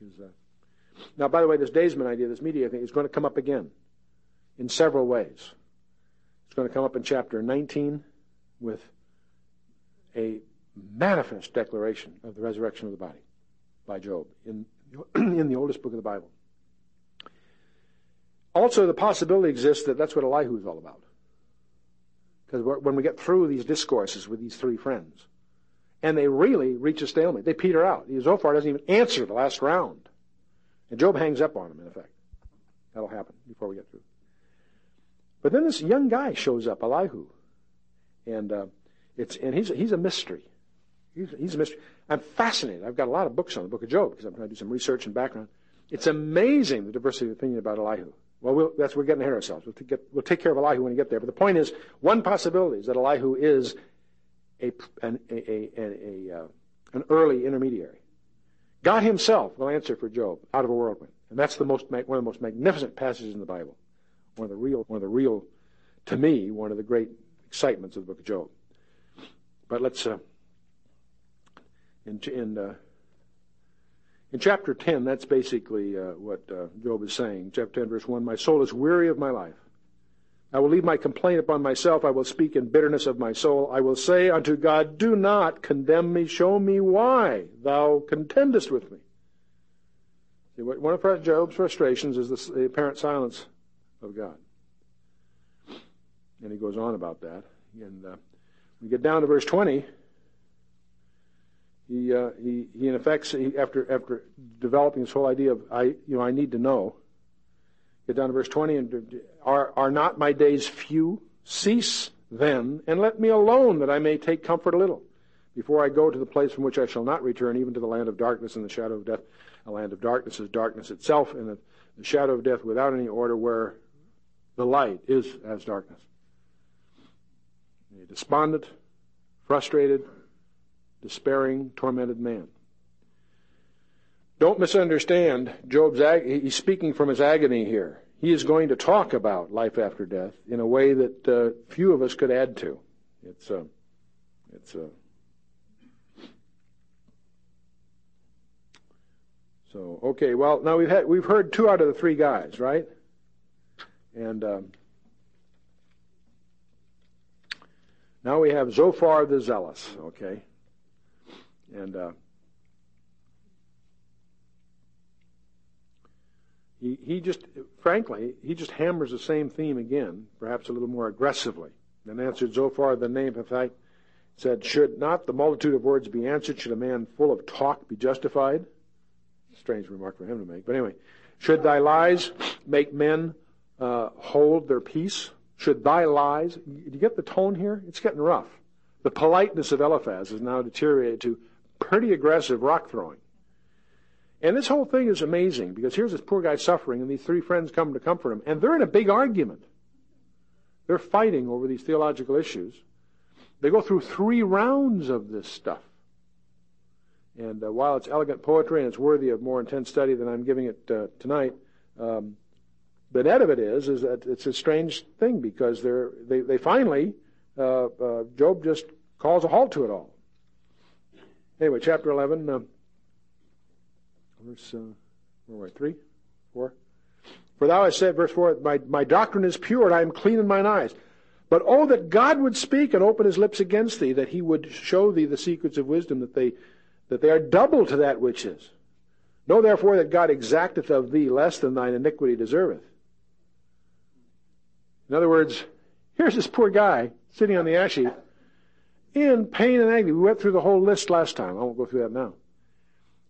his. Uh... Now, by the way, this daysman idea, this media thing, is going to come up again in several ways. It's going to come up in chapter 19 with a manifest declaration of the resurrection of the body by Job in, in the oldest book of the Bible. Also, the possibility exists that that's what Elihu is all about. Because when we get through these discourses with these three friends, and they really reach a stalemate, they peter out. Zophar doesn't even answer the last round. And Job hangs up on him, in effect. That'll happen before we get through. But then this young guy shows up, Elihu. And uh, it's and he's he's a mystery. He's, he's a mystery. I'm fascinated. I've got a lot of books on the Book of Job because I'm trying to do some research and background. It's amazing the diversity of opinion about Elihu. Well, we'll that's we're getting ahead of ourselves. We'll, get, we'll take care of Elihu when we get there. But the point is, one possibility is that Elihu is a an, a, a, a, uh, an early intermediary. God Himself will answer for Job out of a whirlwind, and that's the most one of the most magnificent passages in the Bible. One of the real, one of the real, to me, one of the great excitements of the Book of Job. But let's, uh, in, in, uh, in chapter 10, that's basically uh, what uh, Job is saying. Chapter 10, verse 1 My soul is weary of my life. I will leave my complaint upon myself. I will speak in bitterness of my soul. I will say unto God, Do not condemn me. Show me why thou contendest with me. See, one of Job's frustrations is the apparent silence of God. And he goes on about that. And uh, we get down to verse 20. He, uh, he, he in effect, he, after, after developing this whole idea of, I, you know, I need to know, get down to verse 20, and are, are not my days few? Cease then, and let me alone, that I may take comfort a little, before I go to the place from which I shall not return, even to the land of darkness and the shadow of death. A land of darkness is darkness itself, and the, the shadow of death without any order, where the light is as darkness. A despondent, frustrated, despairing, tormented man. Don't misunderstand Job's ag- he's speaking from his agony here. He is going to talk about life after death in a way that uh, few of us could add to. It's uh, it's uh, so okay. Well, now we've had we've heard two out of the three guys, right? And um, now we have Zophar the Zealous, okay? And uh, he, he just, frankly, he just hammers the same theme again, perhaps a little more aggressively. Then answered Zophar the name of Naamathite, said, Should not the multitude of words be answered? Should a man full of talk be justified? Strange remark for him to make. But anyway, should thy lies make men uh, hold their peace? Should thy lies, do you get the tone here? It's getting rough. The politeness of Eliphaz has now deteriorated to pretty aggressive rock throwing. And this whole thing is amazing because here's this poor guy suffering, and these three friends come to comfort him, and they're in a big argument. They're fighting over these theological issues. They go through three rounds of this stuff. And uh, while it's elegant poetry and it's worthy of more intense study than I'm giving it uh, tonight, um, the net of it is is that it's a strange thing because they're, they they finally uh, uh Job just calls a halt to it all. Anyway, chapter 11, uh, verse, uh, where 3, 4? For thou hast said, verse 4, my, my doctrine is pure, and I am clean in mine eyes. But oh, that God would speak and open his lips against thee, that he would show thee the secrets of wisdom, that they, that they are double to that which is. Know therefore that God exacteth of thee less than thine iniquity deserveth. In other words, here's this poor guy sitting on the ash heap, in pain and agony. We went through the whole list last time. I won't go through that now.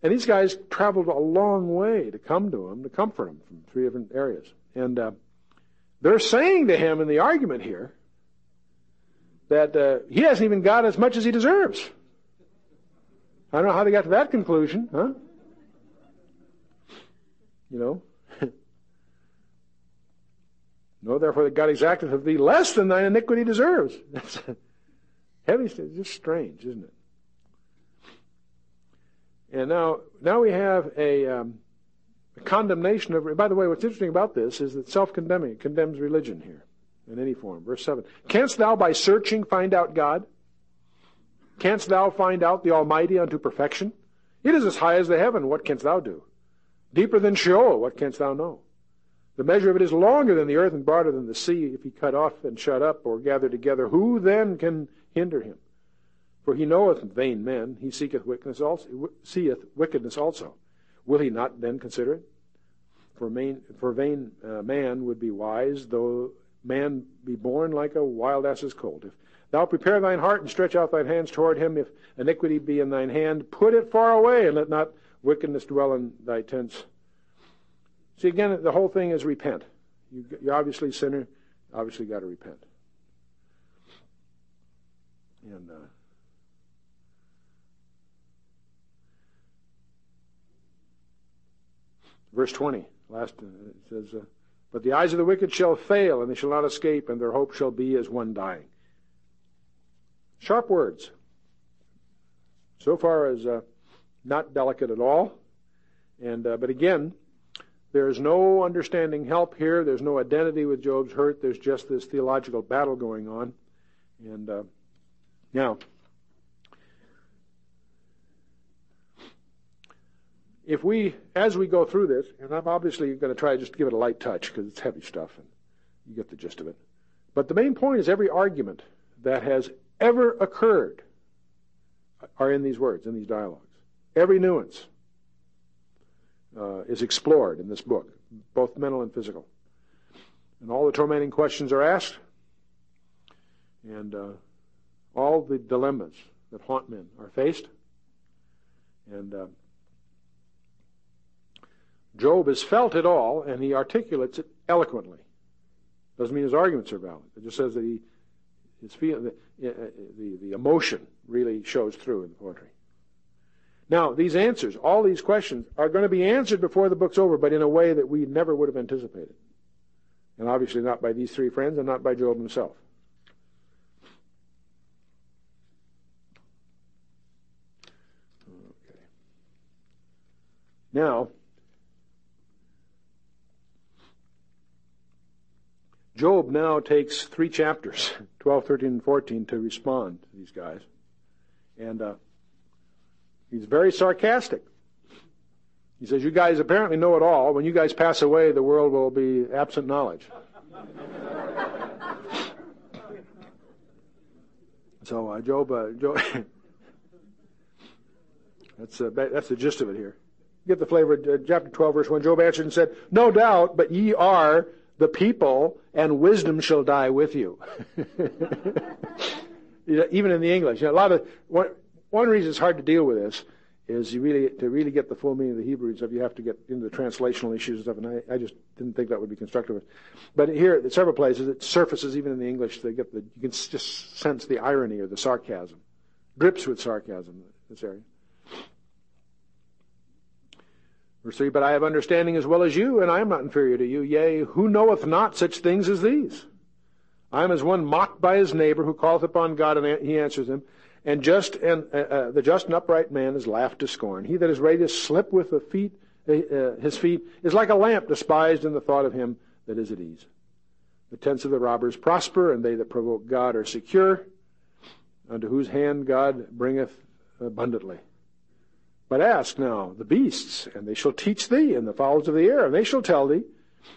And these guys traveled a long way to come to him, to comfort him from three different areas. And uh, they're saying to him in the argument here that uh, he hasn't even got as much as he deserves. I don't know how they got to that conclusion, huh? You know? Know therefore that God exacteth of thee less than thine iniquity deserves. Heavy stuff, just strange, isn't it? And now, now we have a, um, a condemnation of. By the way, what's interesting about this is that self-condemning condemns religion here in any form. Verse seven: Canst thou by searching find out God? Canst thou find out the Almighty unto perfection? It is as high as the heaven. What canst thou do? Deeper than Sheol. What canst thou know? The measure of it is longer than the earth and broader than the sea. If he cut off and shut up or gather together, who then can hinder him. For he knoweth vain men, he seeketh wickedness also, seeth wickedness also. Will he not then consider it? For, for vain uh, man would be wise, though man be born like a wild ass's colt. If thou prepare thine heart and stretch out thine hands toward him, if iniquity be in thine hand, put it far away, and let not wickedness dwell in thy tents. See, again, the whole thing is repent. You, you're obviously a sinner, obviously got to repent. And uh, verse 20, last uh, it says, uh, But the eyes of the wicked shall fail, and they shall not escape, and their hope shall be as one dying. Sharp words. Zophar as uh, not delicate at all. And uh, but again, there's no understanding help here. There's no identity with Job's hurt. There's just this theological battle going on. And uh, now, if we, as we go through this, and I'm obviously going to try just to give it a light touch because it's heavy stuff and you get the gist of it. But the main point is every argument that has ever occurred are in these words, in these dialogues. Every nuance uh, is explored in this book, both mental and physical. And all the tormenting questions are asked, and uh, all the dilemmas that haunt men are faced. And uh, Job has felt it all, and he articulates it eloquently. Doesn't mean his arguments are valid. It just says that he, his feel, the, the, the emotion really shows through in the poetry. Now, these answers, all these questions, are going to be answered before the book's over, but in a way that we never would have anticipated. And obviously not by these three friends and not by Job himself. Okay. Now, Job now takes three chapters, 12, 13, and 14, to respond to these guys. And uh, he's very sarcastic. He says, You guys apparently know it all. When you guys pass away, the world will be absent knowledge. so, uh, Job, uh, Job that's, uh, that's the gist of it here. get the flavor. Uh, chapter 12, verse 1 Job answered and said, No doubt, but ye are the people, and wisdom shall die with you. Even in the English, you know, a lot of one, one reason it's hard to deal with this is you really to really get the full meaning of the Hebrew stuff, you have to get into the translational issues and stuff. And I, I just didn't think that would be constructive. But here, at several places, it surfaces even in the English. They get the you can just sense the irony or the sarcasm, drips with sarcasm. This area. Verse 3, But I have understanding as well as you, and I am not inferior to you. Yea, who knoweth not such things as these? I am as one mocked by his neighbor who calleth upon God, and he answers him. And just and uh, uh, the just and upright man is laughed to scorn. He that is ready to slip with the feet, uh, uh, his feet is like a lamp despised in the thought of him that is at ease. The tents of the robbers prosper, and they that provoke God are secure, unto whose hand God bringeth abundantly. But ask now the beasts, and they shall teach thee, and the fowls of the air, and they shall tell thee.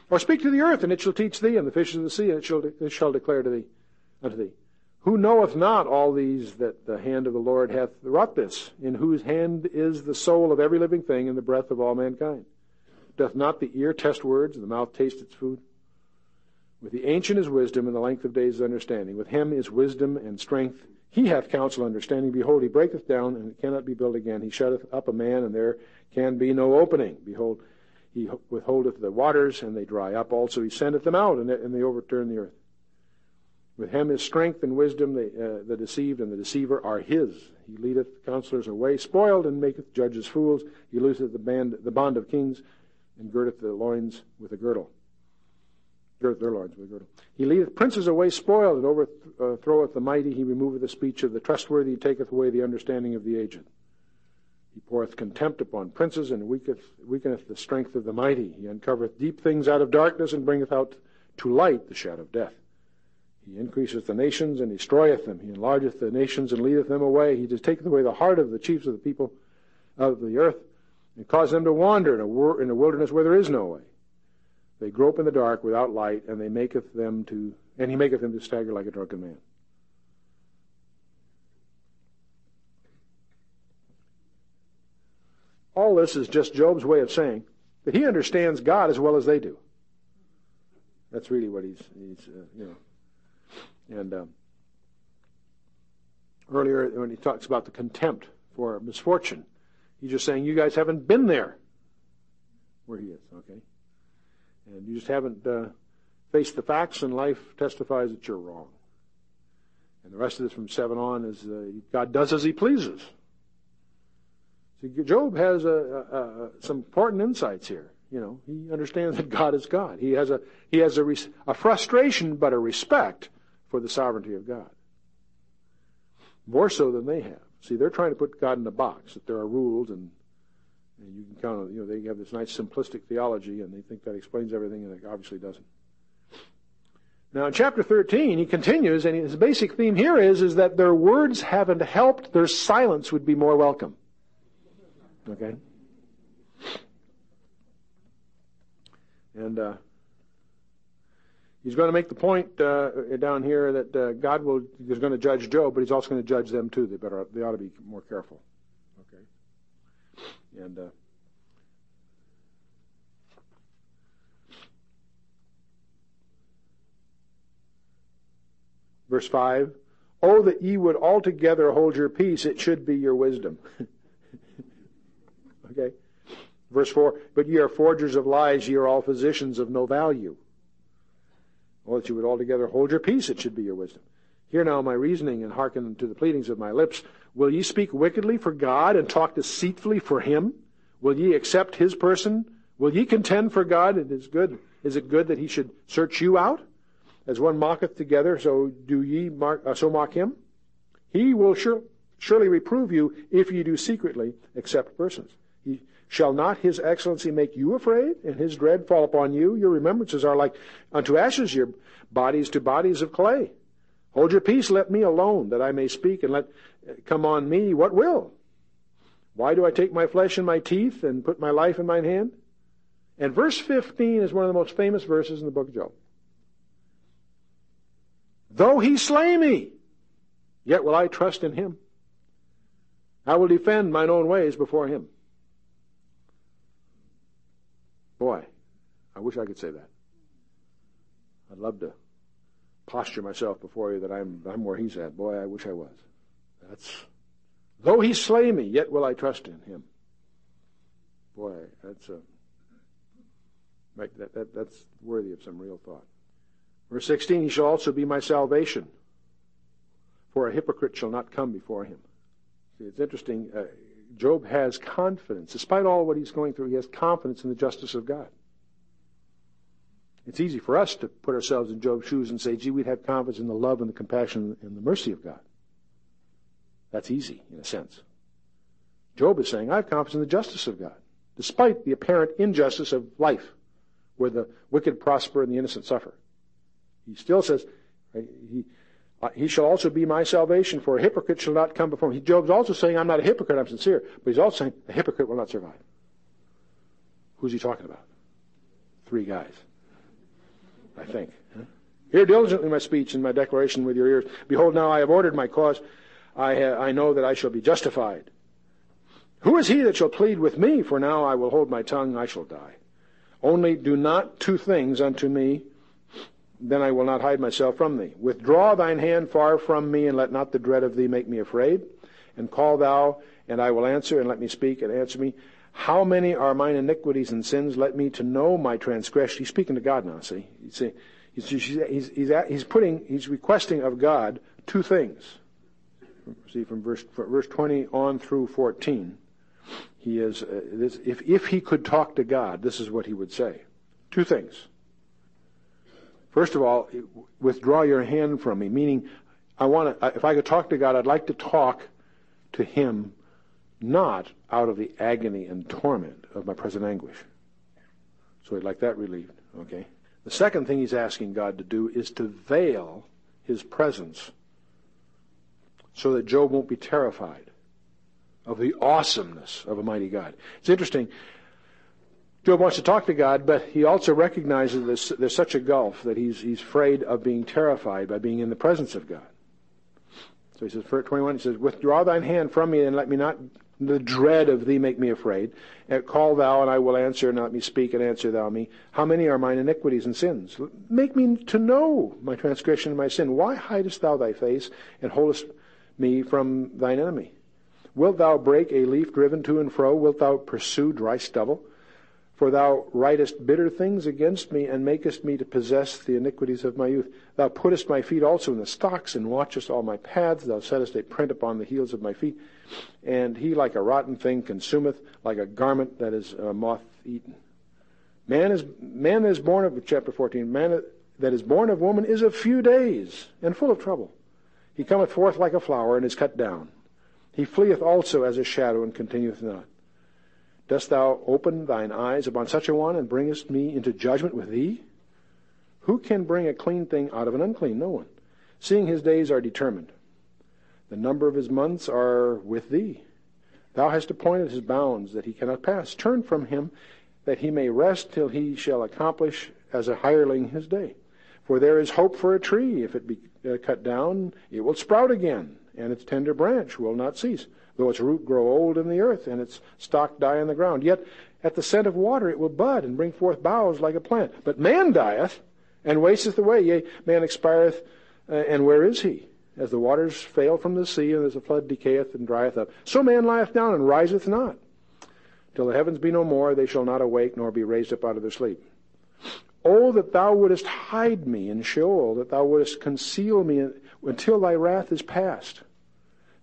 Or speak to the earth, and it shall teach thee, and the fishes of the sea, and it shall, de- it shall declare to thee, unto thee. Who knoweth not all these that the hand of the Lord hath wrought this, in whose hand is the soul of every living thing, and the breath of all mankind? Doth not the ear test words, and the mouth taste its food? With the ancient is wisdom, and the length of days is understanding. With him is wisdom and strength he hath counsel understanding. Behold, he breaketh down, and it cannot be built again. He shutteth up a man, and there can be no opening. Behold, he withholdeth the waters, and they dry up. Also, he sendeth them out, and they overturn the earth. With him is strength and wisdom. The, uh, the deceived and the deceiver are his. He leadeth counselors away spoiled, and maketh judges fools. He looseth the, band, the bond of kings, and girdeth the loins with a girdle gird their loins with a girdle. He leadeth princes away spoiled, and overthroweth the mighty. He removeth the speech of the trustworthy. He taketh away the understanding of the aged. He poureth contempt upon princes, and weaketh, weakeneth the strength of the mighty. He uncovereth deep things out of darkness, and bringeth out to light the shadow of death. He increaseth the nations, and destroyeth them. He enlargeth the nations, and leadeth them away. He taketh away the heart of the chiefs of the people of the earth, and causeth them to wander in a, in a wilderness where there is no way. They grope in the dark without light, and they maketh them to, and he maketh them to stagger like a drunken man. All this is just Job's way of saying that he understands God as well as they do. That's really what he's, he's uh, you know. And um, earlier, when he talks about the contempt for misfortune, he's just saying, you guys haven't been there where he is, okay? And you just haven't uh, faced the facts, and life testifies that you're wrong. And the rest of this from 7 on is uh, God does as he pleases. See, Job has a, a, a, some important insights here. You know, he understands that God is God. He has a he has a, a frustration, but a respect for the sovereignty of God. More so than they have. See, they're trying to put God in a box that there are rules and and you can count on, you know, they have this nice simplistic theology and they think that explains everything and it obviously doesn't. Now in chapter 13, he continues and his basic theme here is, is that their words haven't helped, their silence would be more welcome. Okay? And, uh, He's going to make the point uh, down here that uh, God will is going to judge Job, but He's also going to judge them too. They better they ought to be more careful. Okay, and. Uh, Verse 5 Oh, that ye would altogether hold your peace, it should be your wisdom. okay? Verse 4 But ye are forgers of lies, ye are all physicians of no value. Oh, that you would altogether hold your peace, it should be your wisdom. Hear now my reasoning and hearken to the pleadings of my lips. Will ye speak wickedly for God and talk deceitfully for him? Will ye accept his person? Will ye contend for God? It is good. Is it good that he should search you out? As one mocketh together, so do ye mark, uh, so mock him. He will sure, surely reprove you if ye do secretly accept persons. He, shall not his excellency make you afraid, and his dread fall upon you? Your remembrances are like unto ashes, your bodies to bodies of clay. Hold your peace, let me alone, that I may speak, and let uh, come on me what will. Why do I take my flesh in my teeth and put my life in mine hand? And verse 15 is one of the most famous verses in the book of Job. Though he slay me, yet will I trust in him. I will defend mine own ways before him. Boy, I wish I could say that. I'd love to posture myself before you that I'm, I'm where he's at. Boy, I wish I was. That's, though he slay me, yet will I trust in him. Boy, that's a, right, that, that, that's worthy of some real thought. Verse 16, he shall also be my salvation, for a hypocrite shall not come before him. See, it's interesting. Uh, Job has confidence. Despite all what he's going through, he has confidence in the justice of God. It's easy for us to put ourselves in Job's shoes and say, gee, we'd have confidence in the love and the compassion and the mercy of God. That's easy, in a sense. Job is saying, I have confidence in the justice of God, despite the apparent injustice of life, where the wicked prosper and the innocent suffer. He still says, he, he shall also be my salvation, for a hypocrite shall not come before me. Job's also saying, I'm not a hypocrite, I'm sincere. But he's also saying, a hypocrite will not survive. Who's he talking about? Three guys. I think. Hear diligently my speech and my declaration with your ears. Behold, now I have ordered my cause. I, ha- I know that I shall be justified. Who is he that shall plead with me? For now I will hold my tongue, I shall die. Only do not two things unto me then I will not hide myself from thee. Withdraw thine hand far from me, and let not the dread of thee make me afraid. And call thou, and I will answer, and let me speak, and answer me. How many are mine iniquities and sins? Let me to know my transgression. He's speaking to God now, see? he's, he's, he's, he's putting, he's requesting of God two things. See, from verse, verse 20 on through 14, he is, uh, this, if, if he could talk to God, this is what he would say. Two things. First of all, withdraw your hand from me, meaning I want to, if I could talk to God, I'd like to talk to Him not out of the agony and torment of my present anguish. So I'd like that relieved, okay? The second thing he's asking God to do is to veil his presence so that Job won't be terrified of the awesomeness of a mighty God. It's interesting. Job wants to talk to God, but he also recognizes there's, there's such a gulf that he's, he's afraid of being terrified by being in the presence of God. So he says, verse 21, he says, Withdraw thine hand from me, and let me not the dread of thee make me afraid. And call thou, and I will answer, and let me speak, and answer thou me. How many are mine iniquities and sins? Make me to know my transgression and my sin. Why hidest thou thy face, and holdest me from thine enemy? Wilt thou break a leaf driven to and fro? Wilt thou pursue dry stubble? For thou writest bitter things against me, and makest me to possess the iniquities of my youth. Thou puttest my feet also in the stocks, and watchest all my paths. Thou settest a print upon the heels of my feet. And he, like a rotten thing, consumeth, like a garment that is uh, moth eaten. Man is man that is born of chapter fourteen. Man that is born of woman is of few days, and full of trouble. He cometh forth like a flower, and is cut down. He fleeth also as a shadow, and continueth not. Dost thou open thine eyes upon such a one and bringest me into judgment with thee? Who can bring a clean thing out of an unclean? No one. Seeing his days are determined. The number of his months are with thee. Thou hast appointed his bounds that he cannot pass. Turn from him that he may rest till he shall accomplish as a hireling his day. For there is hope for a tree. If it be uh, cut down, it will sprout again, and its tender branch will not cease, though its root grow old in the earth, and its stock die in the ground. Yet at the scent of water it will bud and bring forth boughs like a plant. But man dieth and wasteth away. Yea, man expireth, uh, and where is he? As the waters fail from the sea, and as the flood decayeth and drieth up, so man lieth down and riseth not. Till the heavens be no more, they shall not awake, nor be raised up out of their sleep. Oh, that thou wouldest hide me in Sheol, that thou wouldest conceal me until thy wrath is past.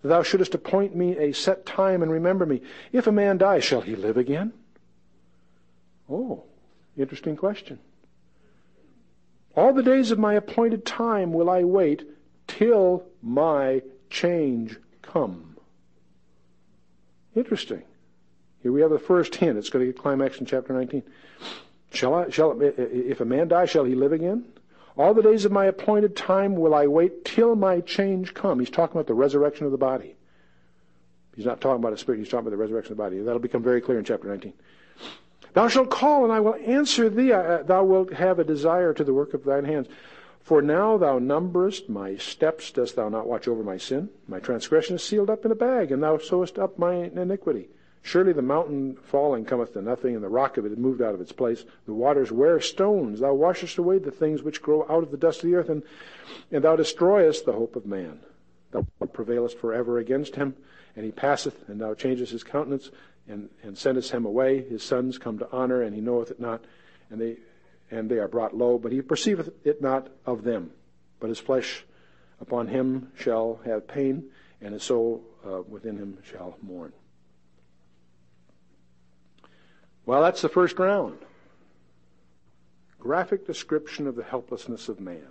Thou shouldest appoint me a set time and remember me. If a man die, shall he live again? Oh, interesting question. All the days of my appointed time will I wait till my change come. Interesting. Here we have the first hint. It's going to get climax in chapter 19. Shall I, shall, if a man die, shall he live again? All the days of my appointed time will I wait till my change come. He's talking about the resurrection of the body. He's not talking about a spirit, he's talking about the resurrection of the body. That'll become very clear in chapter 19. Thou shalt call, and I will answer thee. Uh, uh, thou wilt have a desire to the work of thine hands. For now thou numberest my steps, dost thou not watch over my sin? My transgression is sealed up in a bag, and thou sewest up my iniquity. Surely the mountain falling cometh to nothing, and the rock of it is moved out of its place. The waters wear stones. Thou washest away the things which grow out of the dust of the earth, and, and thou destroyest the hope of man. Thou prevailest forever against him, and he passeth, and thou changest his countenance and, and sendest him away. His sons come to honor, and he knoweth it not, and they and they are brought low, but he perceiveth it not of them. But his flesh upon him shall have pain, and his soul uh, within him shall mourn. Well, that's the first round. Graphic description of the helplessness of man.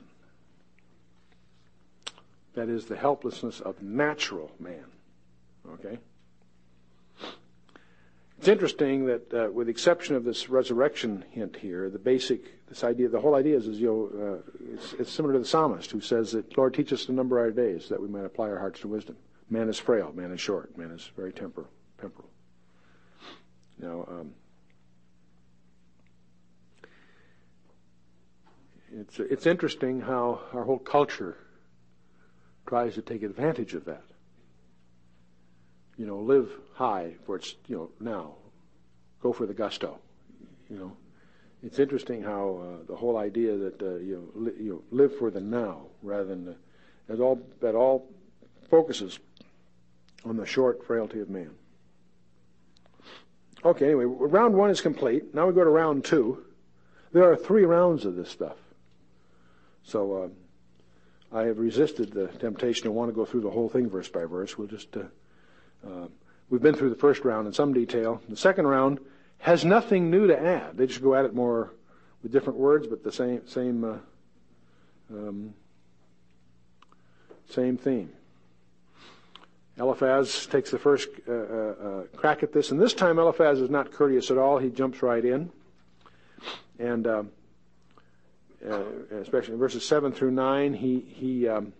That is the helplessness of natural man. Okay? It's interesting that, uh, with the exception of this resurrection hint here, the basic, this idea, the whole idea is, is you know, uh, it's, it's, similar to the psalmist who says that, Lord, teach us to number our days that we might apply our hearts to wisdom. Man is frail, man is short, man is very temporal. temporal. Now, um, it's, it's interesting how our whole culture tries to take advantage of that you know, live high for its, you know, now. Go for the gusto, you know. It's interesting how uh, the whole idea that uh, you, know, li- you know, live for the now rather than the, that all that all focuses on the short frailty of man. Okay, anyway, round one is complete. Now we go to round two. There are three rounds of this stuff. So uh, I have resisted the temptation to want to go through the whole thing verse by verse. We'll just uh, uh, we've been through the first round in some detail. The second round has nothing new to add. They just go at it more with different words, but the same same uh, um, same theme. Eliphaz takes the first uh, uh, uh, crack at this, and this time Eliphaz is not courteous at all. He jumps right in, and um, uh, especially in verses seven through nine, he he um,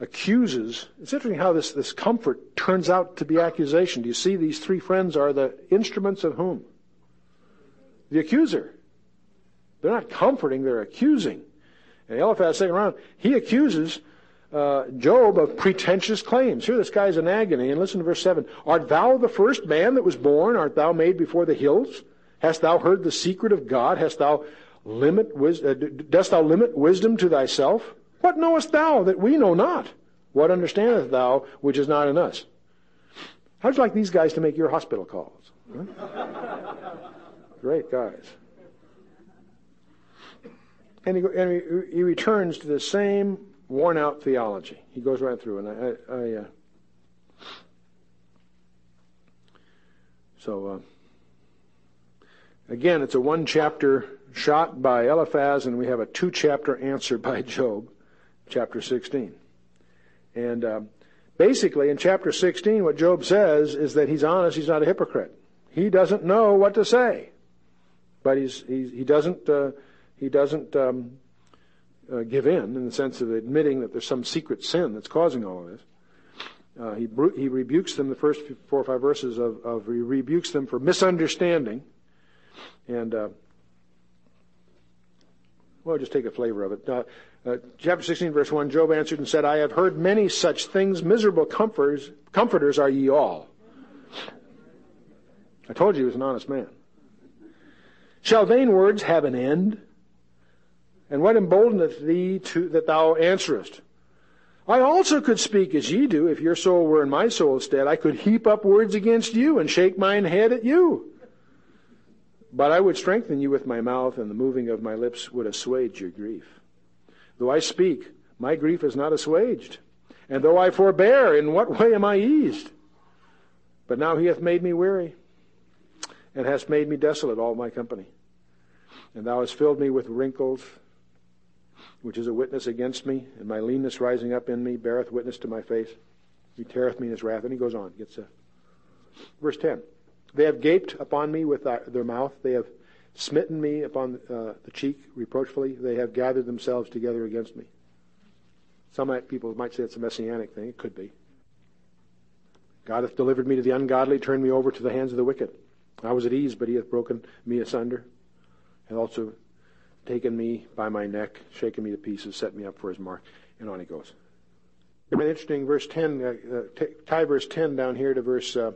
accuses. It's interesting how this, this comfort turns out to be accusation. Do you see these three friends are the instruments of whom? The accuser. They're not comforting, they're accusing. And Eliphaz, second round, he accuses uh, Job of pretentious claims. Here, this guy's in agony. And listen to verse 7. Art thou the first man that was born? Art thou made before the hills? Hast thou heard the secret of God? Hast thou limit, uh, dost thou limit wisdom to thyself? What knowest thou that we know not? What understandest thou which is not in us? How'd you like these guys to make your hospital calls? Huh? Great guys. And, he, and he, he, returns to the same worn out theology. He goes right through, and I, I uh, so uh, again, it's a one chapter shot by Eliphaz, and we have a two chapter answer by Job chapter 16. And uh, basically, in chapter 16, what Job says is that he's honest, he's not a hypocrite. He doesn't know what to say, but he's, he's he doesn't uh, he doesn't um, uh, give in in the sense of admitting that there's some secret sin that's causing all of this. Uh, he he rebukes them the first four or five verses of, of he rebukes them for misunderstanding, and uh, Well, just take a flavor of it. Uh, uh, chapter 16, verse 1, Job answered and said, I have heard many such things. Miserable comforters, comforters are ye all. I told you he was an honest man. Shall vain words have an end? And what emboldeneth thee to, that thou answerest? I also could speak as ye do, if your soul were in my soul's stead. I could heap up words against you and shake mine head at you. But I would strengthen you with my mouth, and the moving of my lips would assuage your grief. Though I speak, my grief is not assuaged. And though I forbear, in what way am I eased? But now he hath made me weary, and hast made me desolate all my company. And thou hast filled me with wrinkles, which is a witness against me, and my leanness rising up in me beareth witness to my face. He teareth me in his wrath. And he goes on. Gets a, verse 10. They have gaped upon me with their mouth. They have smitten me upon uh, the cheek reproachfully. They have gathered themselves together against me. Some people might say it's a messianic thing. It could be. God hath delivered me to the ungodly, turned me over to the hands of the wicked. I was at ease, but he hath broken me asunder, and also taken me by my neck, shaken me to pieces, set me up for his mark. And on he goes. It's interesting, verse 10, uh, uh, tie verse 10 down here to verse uh,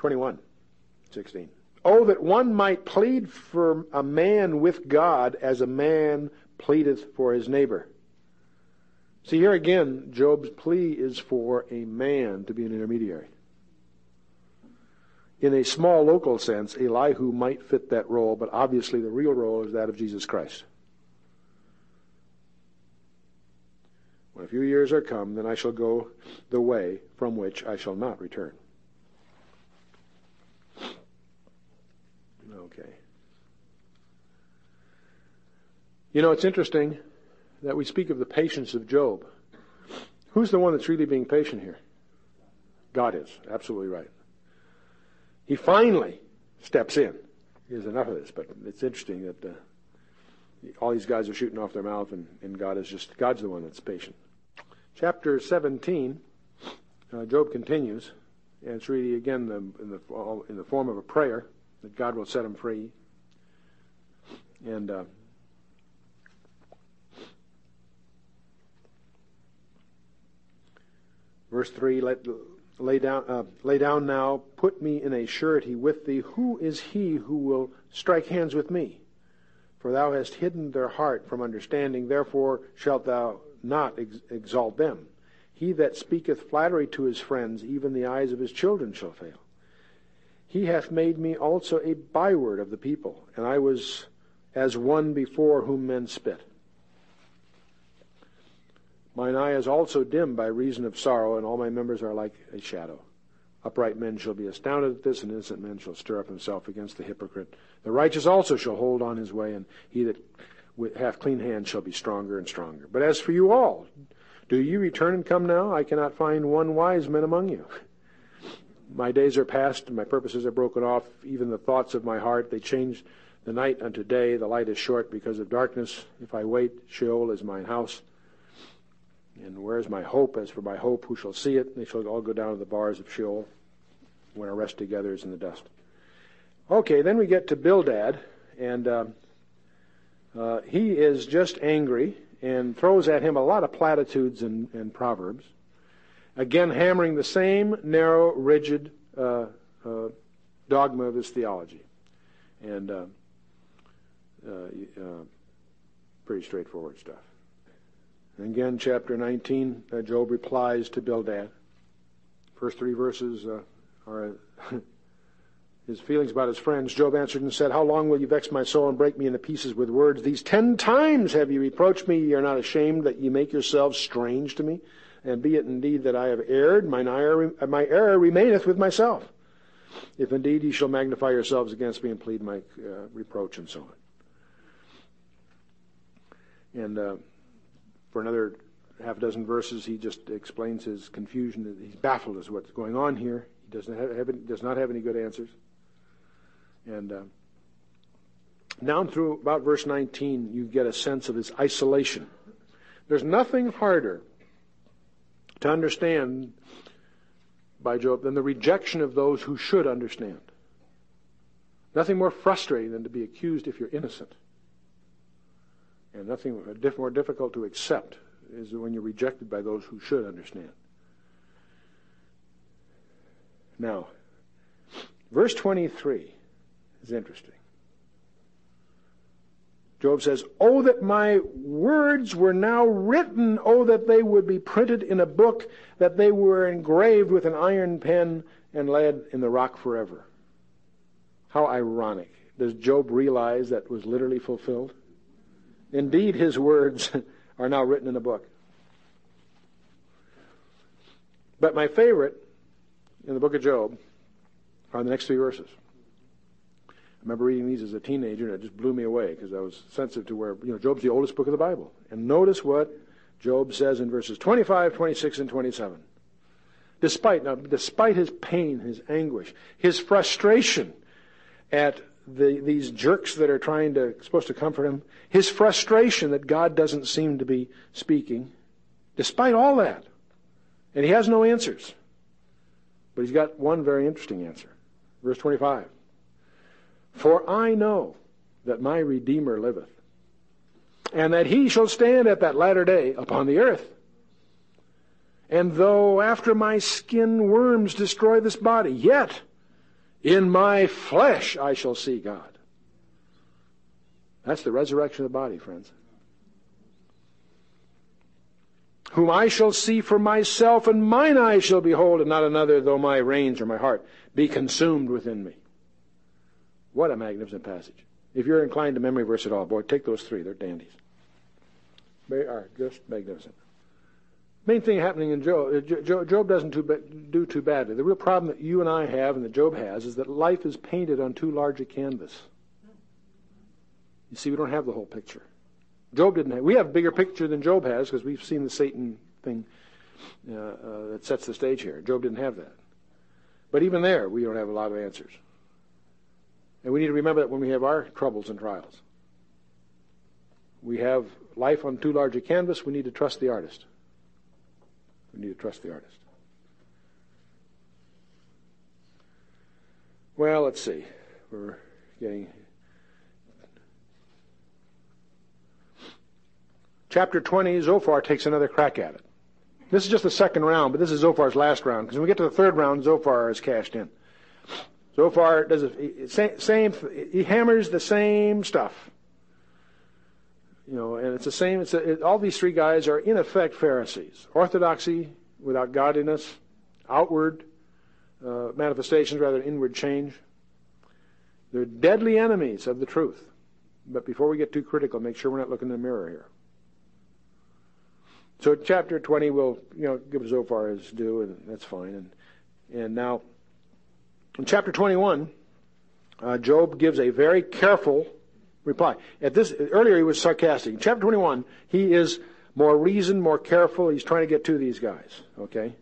21, 16. Oh, that one might plead for a man with God as a man pleadeth for his neighbor. See, here again, Job's plea is for a man to be an intermediary. In a small local sense, Elihu might fit that role, but obviously the real role is that of Jesus Christ. When a few years are come, then I shall go the way from which I shall not return. Okay. You know, it's interesting that we speak of the patience of Job. Who's the one that's really being patient here? God is. Absolutely right. He finally steps in. Here's enough of this, but it's interesting that uh, all these guys are shooting off their mouth, and, and God is just God's the one that's patient. Chapter 17, uh, Job continues, and it's really again the, in the in the form of a prayer that God will set him free. And uh, verse three, let lay down, uh, lay down now, put me in a surety with thee. Who is he who will strike hands with me? For thou hast hidden their heart from understanding, therefore shalt thou not ex- exalt them. He that speaketh flattery to his friends, even the eyes of his children shall fail. He hath made me also a byword of the people, and I was as one before whom men spit. Mine eye is also dim by reason of sorrow, and all my members are like a shadow. Upright men shall be astounded at this, and innocent men shall stir up himself against the hypocrite. The righteous also shall hold on his way, and he that hath clean hands shall be stronger and stronger. But as for you all, do you return and come now? I cannot find one wise man among you. My days are past, and my purposes are broken off. Even the thoughts of my heart, they change the night unto day. The light is short because of darkness. If I wait, Sheol is mine house. And where is my hope? As for my hope, who shall see it? They shall all go down to the bars of Sheol when our rest together is in the dust. Okay, then we get to Bildad, and uh, uh, he is just angry and throws at him a lot of platitudes and, and proverbs. Again, hammering the same narrow, rigid uh, uh, dogma of his theology. And uh, uh, pretty straightforward stuff. Again, chapter 19, Job replies to Bildad. First three verses are his feelings about his friends. Job answered and said, How long will you vex my soul and break me into pieces with words? These ten times have you reproached me. Ye are not ashamed that ye make yourselves strange to me and be it indeed that I have erred, error, my error remaineth with myself. If indeed ye shall magnify yourselves against me and plead my uh, reproach, and so on. And uh, for another half a dozen verses, he just explains his confusion. He's baffled as to what's going on here. He doesn't have, have does not have any good answers. And uh, down through about verse 19, you get a sense of his isolation. There's nothing harder to understand by Job than the rejection of those who should understand. Nothing more frustrating than to be accused if you're innocent. And nothing more difficult to accept is when you're rejected by those who should understand. Now, verse 23 is interesting. Job says, Oh, that my words were now written, oh, that they would be printed in a book, that they were engraved with an iron pen and laid in the rock forever. How ironic. Does Job realize that was literally fulfilled? Indeed, his words are now written in a book. But my favorite in the book of Job are the next three verses. I remember reading these as a teenager, and it just blew me away because I was sensitive to where, you know, Job's the oldest book of the Bible. And notice what Job says in verses 25, 26, and 27. Despite, now, despite his pain, his anguish, his frustration at the, these jerks that are trying to, supposed to comfort him, his frustration that God doesn't seem to be speaking, despite all that, and he has no answers. But he's got one very interesting answer. Verse 25. For I know that my Redeemer liveth, and that he shall stand at that latter day upon the earth. And though after my skin worms destroy this body, yet in my flesh I shall see God. That's the resurrection of the body, friends. Whom I shall see for myself, and mine eyes shall behold, and not another, though my reins or my heart be consumed within me. What a magnificent passage. If you're inclined to memory verse at all, boy, take those three. They're dandies. They are just magnificent. Main thing happening in Job, uh, Job doesn't do too badly. The real problem that you and I have and that Job has is that life is painted on too large a canvas. You see, we don't have the whole picture. Job didn't have. We have a bigger picture than Job has because we've seen the Satan thing uh, uh, that sets the stage here. Job didn't have that. But even there, we don't have a lot of answers. And we need to remember that when we have our troubles and trials. We have life on too large a canvas, we need to trust the artist. We need to trust the artist. Well, let's see. We're getting. Chapter 20, Zophar takes another crack at it. This is just the second round, but this is Zophar's last round, because when we get to the third round, Zophar is cashed in. Zophar does it, same, he hammers the same stuff. You know, and it's the same. It's a, it, all these three guys are in effect Pharisees: orthodoxy without godliness, outward uh, manifestations rather than inward change. They're deadly enemies of the truth. But before we get too critical, make sure we're not looking in the mirror here. So chapter 20 will, you know, give Zophar his due, and that's fine. And, and now in chapter 21, uh, Job gives a very careful reply. At this earlier he was sarcastic. Chapter 21, he is more reasoned, more careful. He's trying to get to these guys. Okay,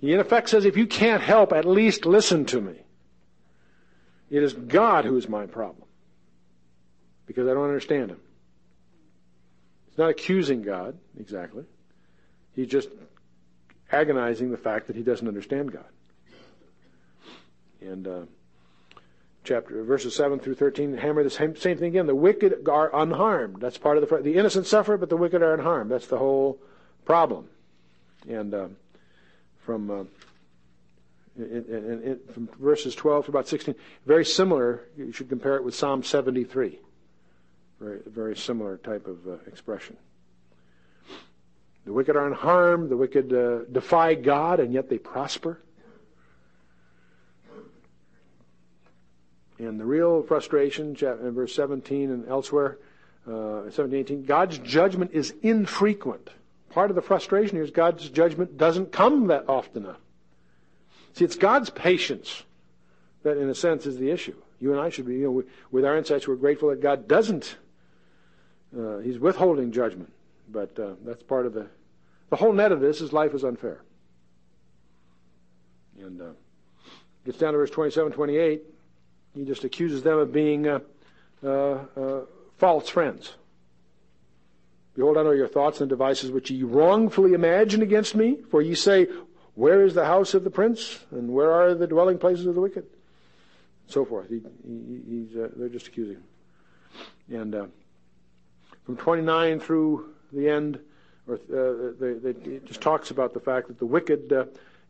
he in effect says, if you can't help, at least listen to me. It is God who is my problem because I don't understand him. He's not accusing God exactly. He's just agonizing the fact that he doesn't understand God. And uh, chapter verses seven through thirteen hammer the same, same thing again. The wicked are unharmed. That's part of the the innocent suffer, but the wicked are unharmed. That's the whole problem. And uh, from uh, in, in, in, from verses 12 to about 16, very similar. You should compare it with Psalm 73. Very, very similar type of uh, expression. The wicked are unharmed. The wicked uh, defy God, and yet they prosper. And the real frustration, verse 17 and elsewhere, uh, 17, 18, God's judgment is infrequent. Part of the frustration here is God's judgment doesn't come that often enough. See, it's God's patience that, in a sense, is the issue. You and I should be, you know, with our insights, we're grateful that God doesn't. Uh, he's withholding judgment, but uh, that's part of the. The whole net of this is life is unfair. And uh, gets down to verse 27, 28. He just accuses them of being uh, uh, uh, false friends. Behold, I know your thoughts and devices which ye wrongfully imagine against me. For ye say, Where is the house of the prince? And where are the dwelling places of the wicked? And So forth. He, he, uh, they're just accusing him. And uh, from 29 through the end, or uh, they, they, it just talks about the fact that the wicked uh,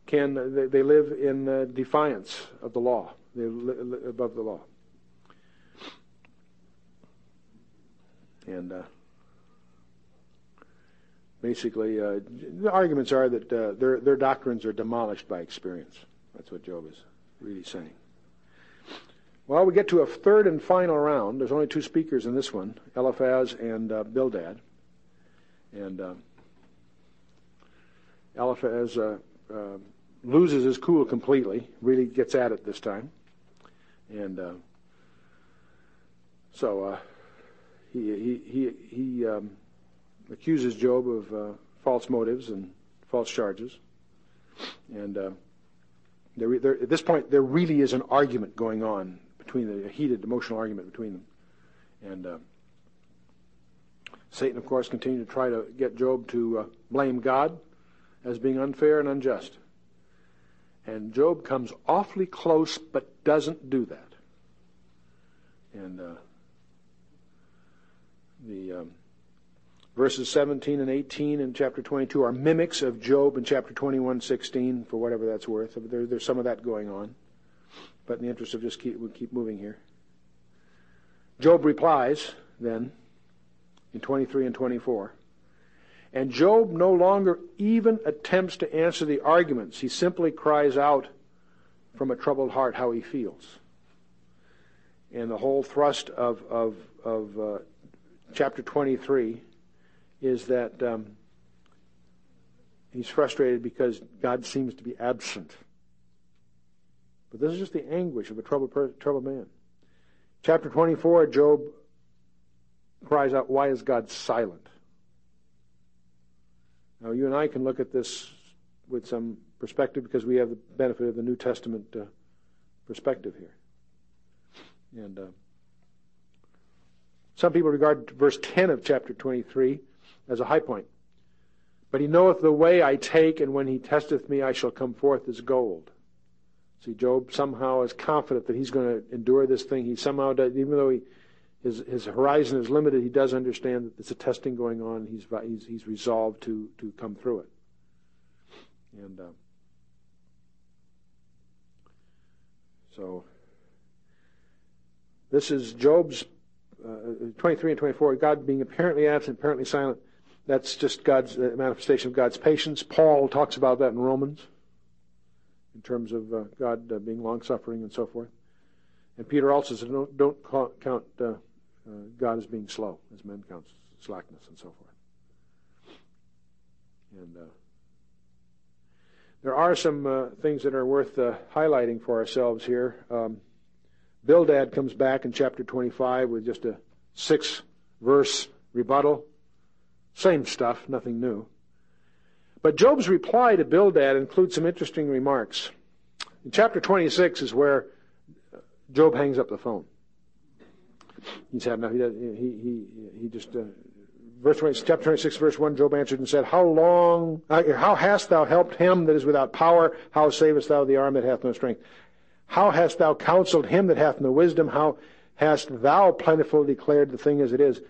can they, they, live in uh, defiance of the law. They live above the law. And uh, basically, uh, the arguments are that uh, their their doctrines are demolished by experience. That's what Job is really saying. Well, we get to a third and final round. There's only two speakers in this one, Eliphaz and uh, Bildad. And uh, Eliphaz uh, loses his cool completely, really gets at it this time. And uh, so uh, he, he, he, he um, accuses Job of false motives and false charges. And there, there, at this point, there really is an argument going on between the, a heated emotional argument between them. And uh, Satan, of course, continued to try to get Job to uh, blame God as being unfair and unjust. And Job comes awfully close but doesn't do that. And uh, the um, verses 17 and 18 in chapter 22 are mimics of Job in chapter 21, 16, for whatever that's worth. There, there's some of that going on. But in the interest of just keep, we'll keep moving here. Job replies then in 23 and 24. And Job no longer even attempts to answer the arguments. He simply cries out from a troubled heart how he feels. And the whole thrust of, of, of uh, chapter 23 is that um, he's frustrated because God seems to be absent. But this is just the anguish of a troubled, troubled man. Chapter 24, Job cries out, Why is God silent? Now, you and I can look at this with some perspective because we have the benefit of the New Testament uh, perspective here. And uh, some people regard verse 10 of chapter 23 as a high point. But he knoweth the way I take, and when he testeth me, I shall come forth as gold. See, Job somehow is confident that he's going to endure this thing. He somehow does, even though he, his, his horizon is limited, he does understand that there's a testing going on. He's, he's, he's resolved to, to come through it. And uh, so, this is Job's uh, 23 and 24. God being apparently absent, apparently silent. That's just God's uh, manifestation of God's patience. Paul talks about that in Romans in terms of uh, God uh, being long suffering and so forth. And Peter also says, don't, don't count uh, uh, God is being slow, as men count slackness and so forth. And uh, there are some uh, things that are worth highlighting for ourselves here. Um, Bildad comes back in chapter 25 with just a six verse rebuttal. Same stuff, nothing new. But Job's reply to Bildad includes some interesting remarks. In chapter 26 is where Job hangs up the phone. He's had enough. He, he, he, he just, uh, verse 20, chapter 26, verse 1, Job answered and said, How long, uh, how hast thou helped him that is without power? How savest thou the arm that hath no strength? How hast thou counseled him that hath no wisdom? How hast thou plentifully declared the thing as it is?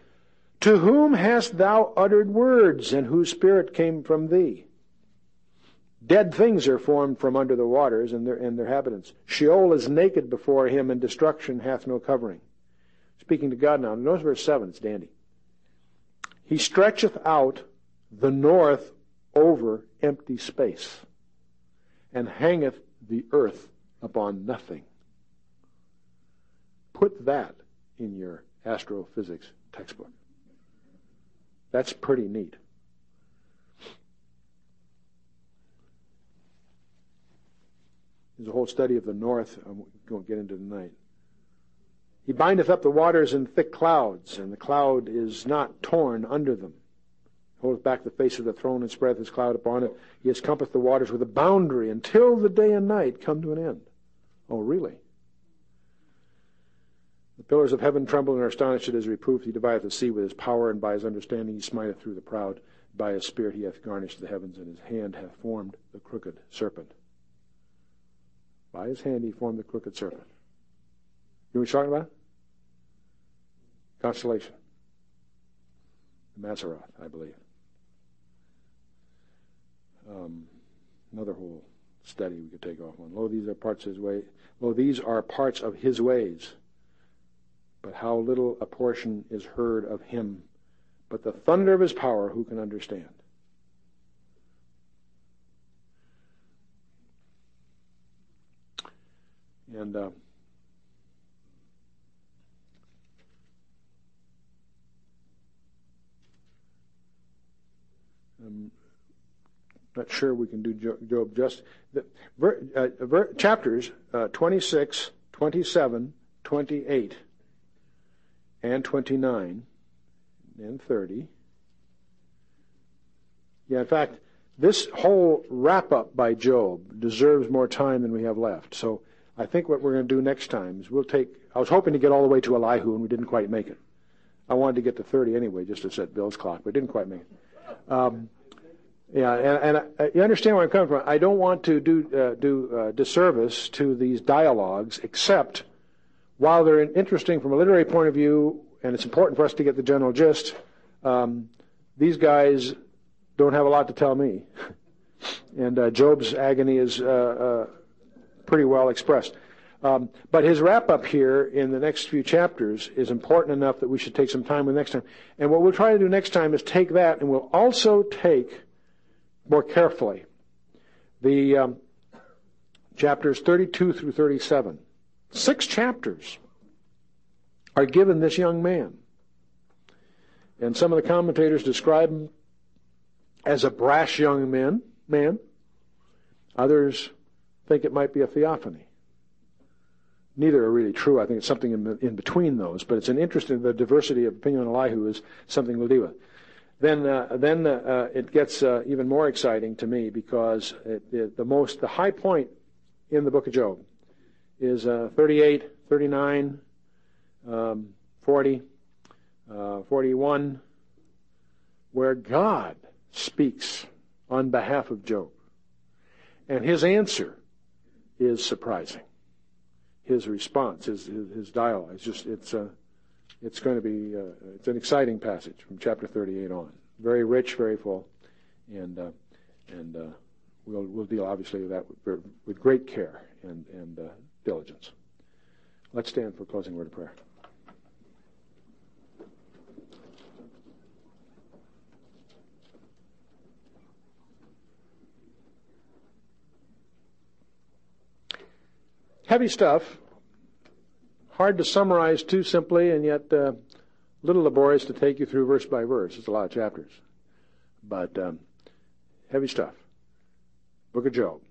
To whom hast thou uttered words, and whose spirit came from thee? Dead things are formed from under the waters, and their, and their inhabitants. Sheol is naked before him, and destruction hath no covering. Speaking to God now. Notice verse 7, it's dandy. He stretcheth out the north over empty space, and hangeth the earth upon nothing. Put that in your astrophysics textbook. That's pretty neat. There's a whole study of the north I'm going to get into tonight. He bindeth up the waters in thick clouds, and the cloud is not torn under them. He holdeth back the face of the throne and spreadeth his cloud upon it. He has compassed the waters with a boundary until the day and night come to an end. Oh, really? The pillars of heaven tremble and are astonished at his reproof. He divideth the sea with his power, and by his understanding he smiteth through the proud. By his spirit he hath garnished the heavens, and his hand hath formed the crooked serpent. By his hand he formed the crooked serpent. You know what he's talking about? Constellation. The Mazzaroth, I believe. Um, another whole study we could take off on. Lo, these are parts of his way. Lo, these are parts of his ways. But how little a portion is heard of him. But the thunder of his power, who can understand? And uh, I'm not sure we can do Job just. The, uh, ver, chapters uh, 26, 27, 28, and 29, and 30. Yeah, in fact, this whole wrap up by Job deserves more time than we have left. So I think what we're going to do next time is we'll take. I was hoping to get all the way to Elihu, and we didn't quite make it. I wanted to get to 30 anyway, just to set Bill's clock, but didn't quite make it. Um, yeah, and, and I, you understand where I'm coming from. I don't want to do uh, do uh, disservice to these dialogues, except while they're interesting from a literary point of view, and it's important for us to get the general gist. Um, these guys don't have a lot to tell me, and uh, Job's agony is uh, uh, pretty well expressed. Um, but his wrap up here in the next few chapters is important enough that we should take some time with next time. And what we'll try to do next time is take that, and we'll also take more carefully. The um, chapters 32 through 37, six chapters are given this young man. And some of the commentators describe him as a brash young man, man. Others think it might be a theophany. Neither are really true. I think it's something in, in between those, but it's an interesting, the diversity of opinion on Elihu is something we'll deal with then uh, then uh, it gets uh, even more exciting to me because it, it, the most the high point in the book of Job is uh, 38, 39, um, 40, uh, 41, where God speaks on behalf of Job, and his answer is surprising. His response, his his, his dialogue, is just it's uh, it's going to be uh, it's an exciting passage from chapter 38 on. Very rich, very full, and uh, and uh, we'll we'll deal obviously with that with, with great care and and uh, diligence. Let's stand for closing word of prayer. Heavy stuff, hard to summarize too simply, and yet uh, a little laborious to take you through verse by verse. It's a lot of chapters, but um, heavy stuff. Book of Job.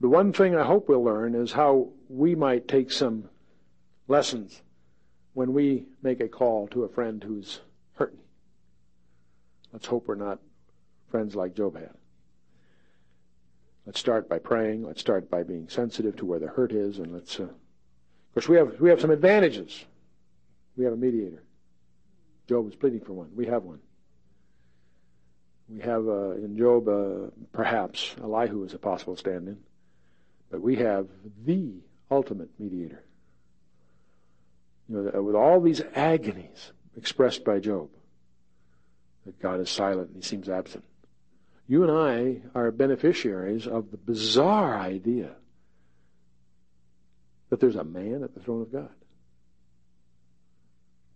The one thing I hope we'll learn is how we might take some lessons when we make a call to a friend who's hurting. Let's hope we're not friends like Job had. Let's start by praying. Let's start by being sensitive to where the hurt is, and let's. Uh, of course, we have we have some advantages. We have a mediator. Job was pleading for one. We have one. We have uh, in Job, uh, perhaps Elihu is a possible stand-in, but we have the ultimate mediator. You know, with all these agonies expressed by Job, that God is silent and He seems absent. You and I are beneficiaries of the bizarre idea that there's a man at the throne of God.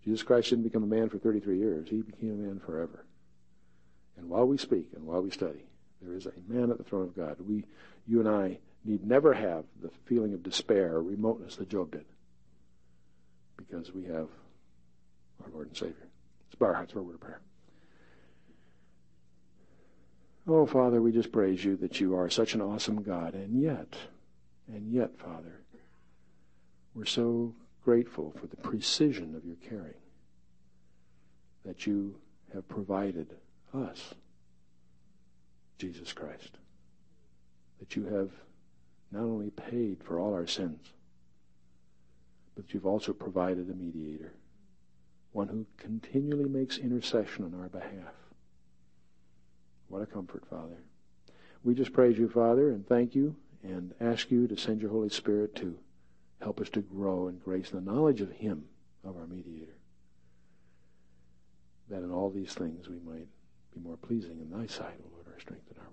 Jesus Christ didn't become a man for 33 years. He became a man forever. And while we speak and while we study, there is a man at the throne of God. We, you and I need never have the feeling of despair or remoteness that Job did because we have our Lord and Savior. Let's bow our hearts for a word of prayer. Oh, Father, we just praise you that you are such an awesome God. And yet, and yet, Father, we're so grateful for the precision of your caring that you have provided us, Jesus Christ. That you have not only paid for all our sins, but you've also provided a mediator, one who continually makes intercession on our behalf. What a comfort, Father. We just praise you, Father, and thank you and ask you to send your Holy Spirit to help us to grow in grace and the knowledge of Him, of our mediator. that in all these things we might be more pleasing in thy sight, O Lord, our strength and our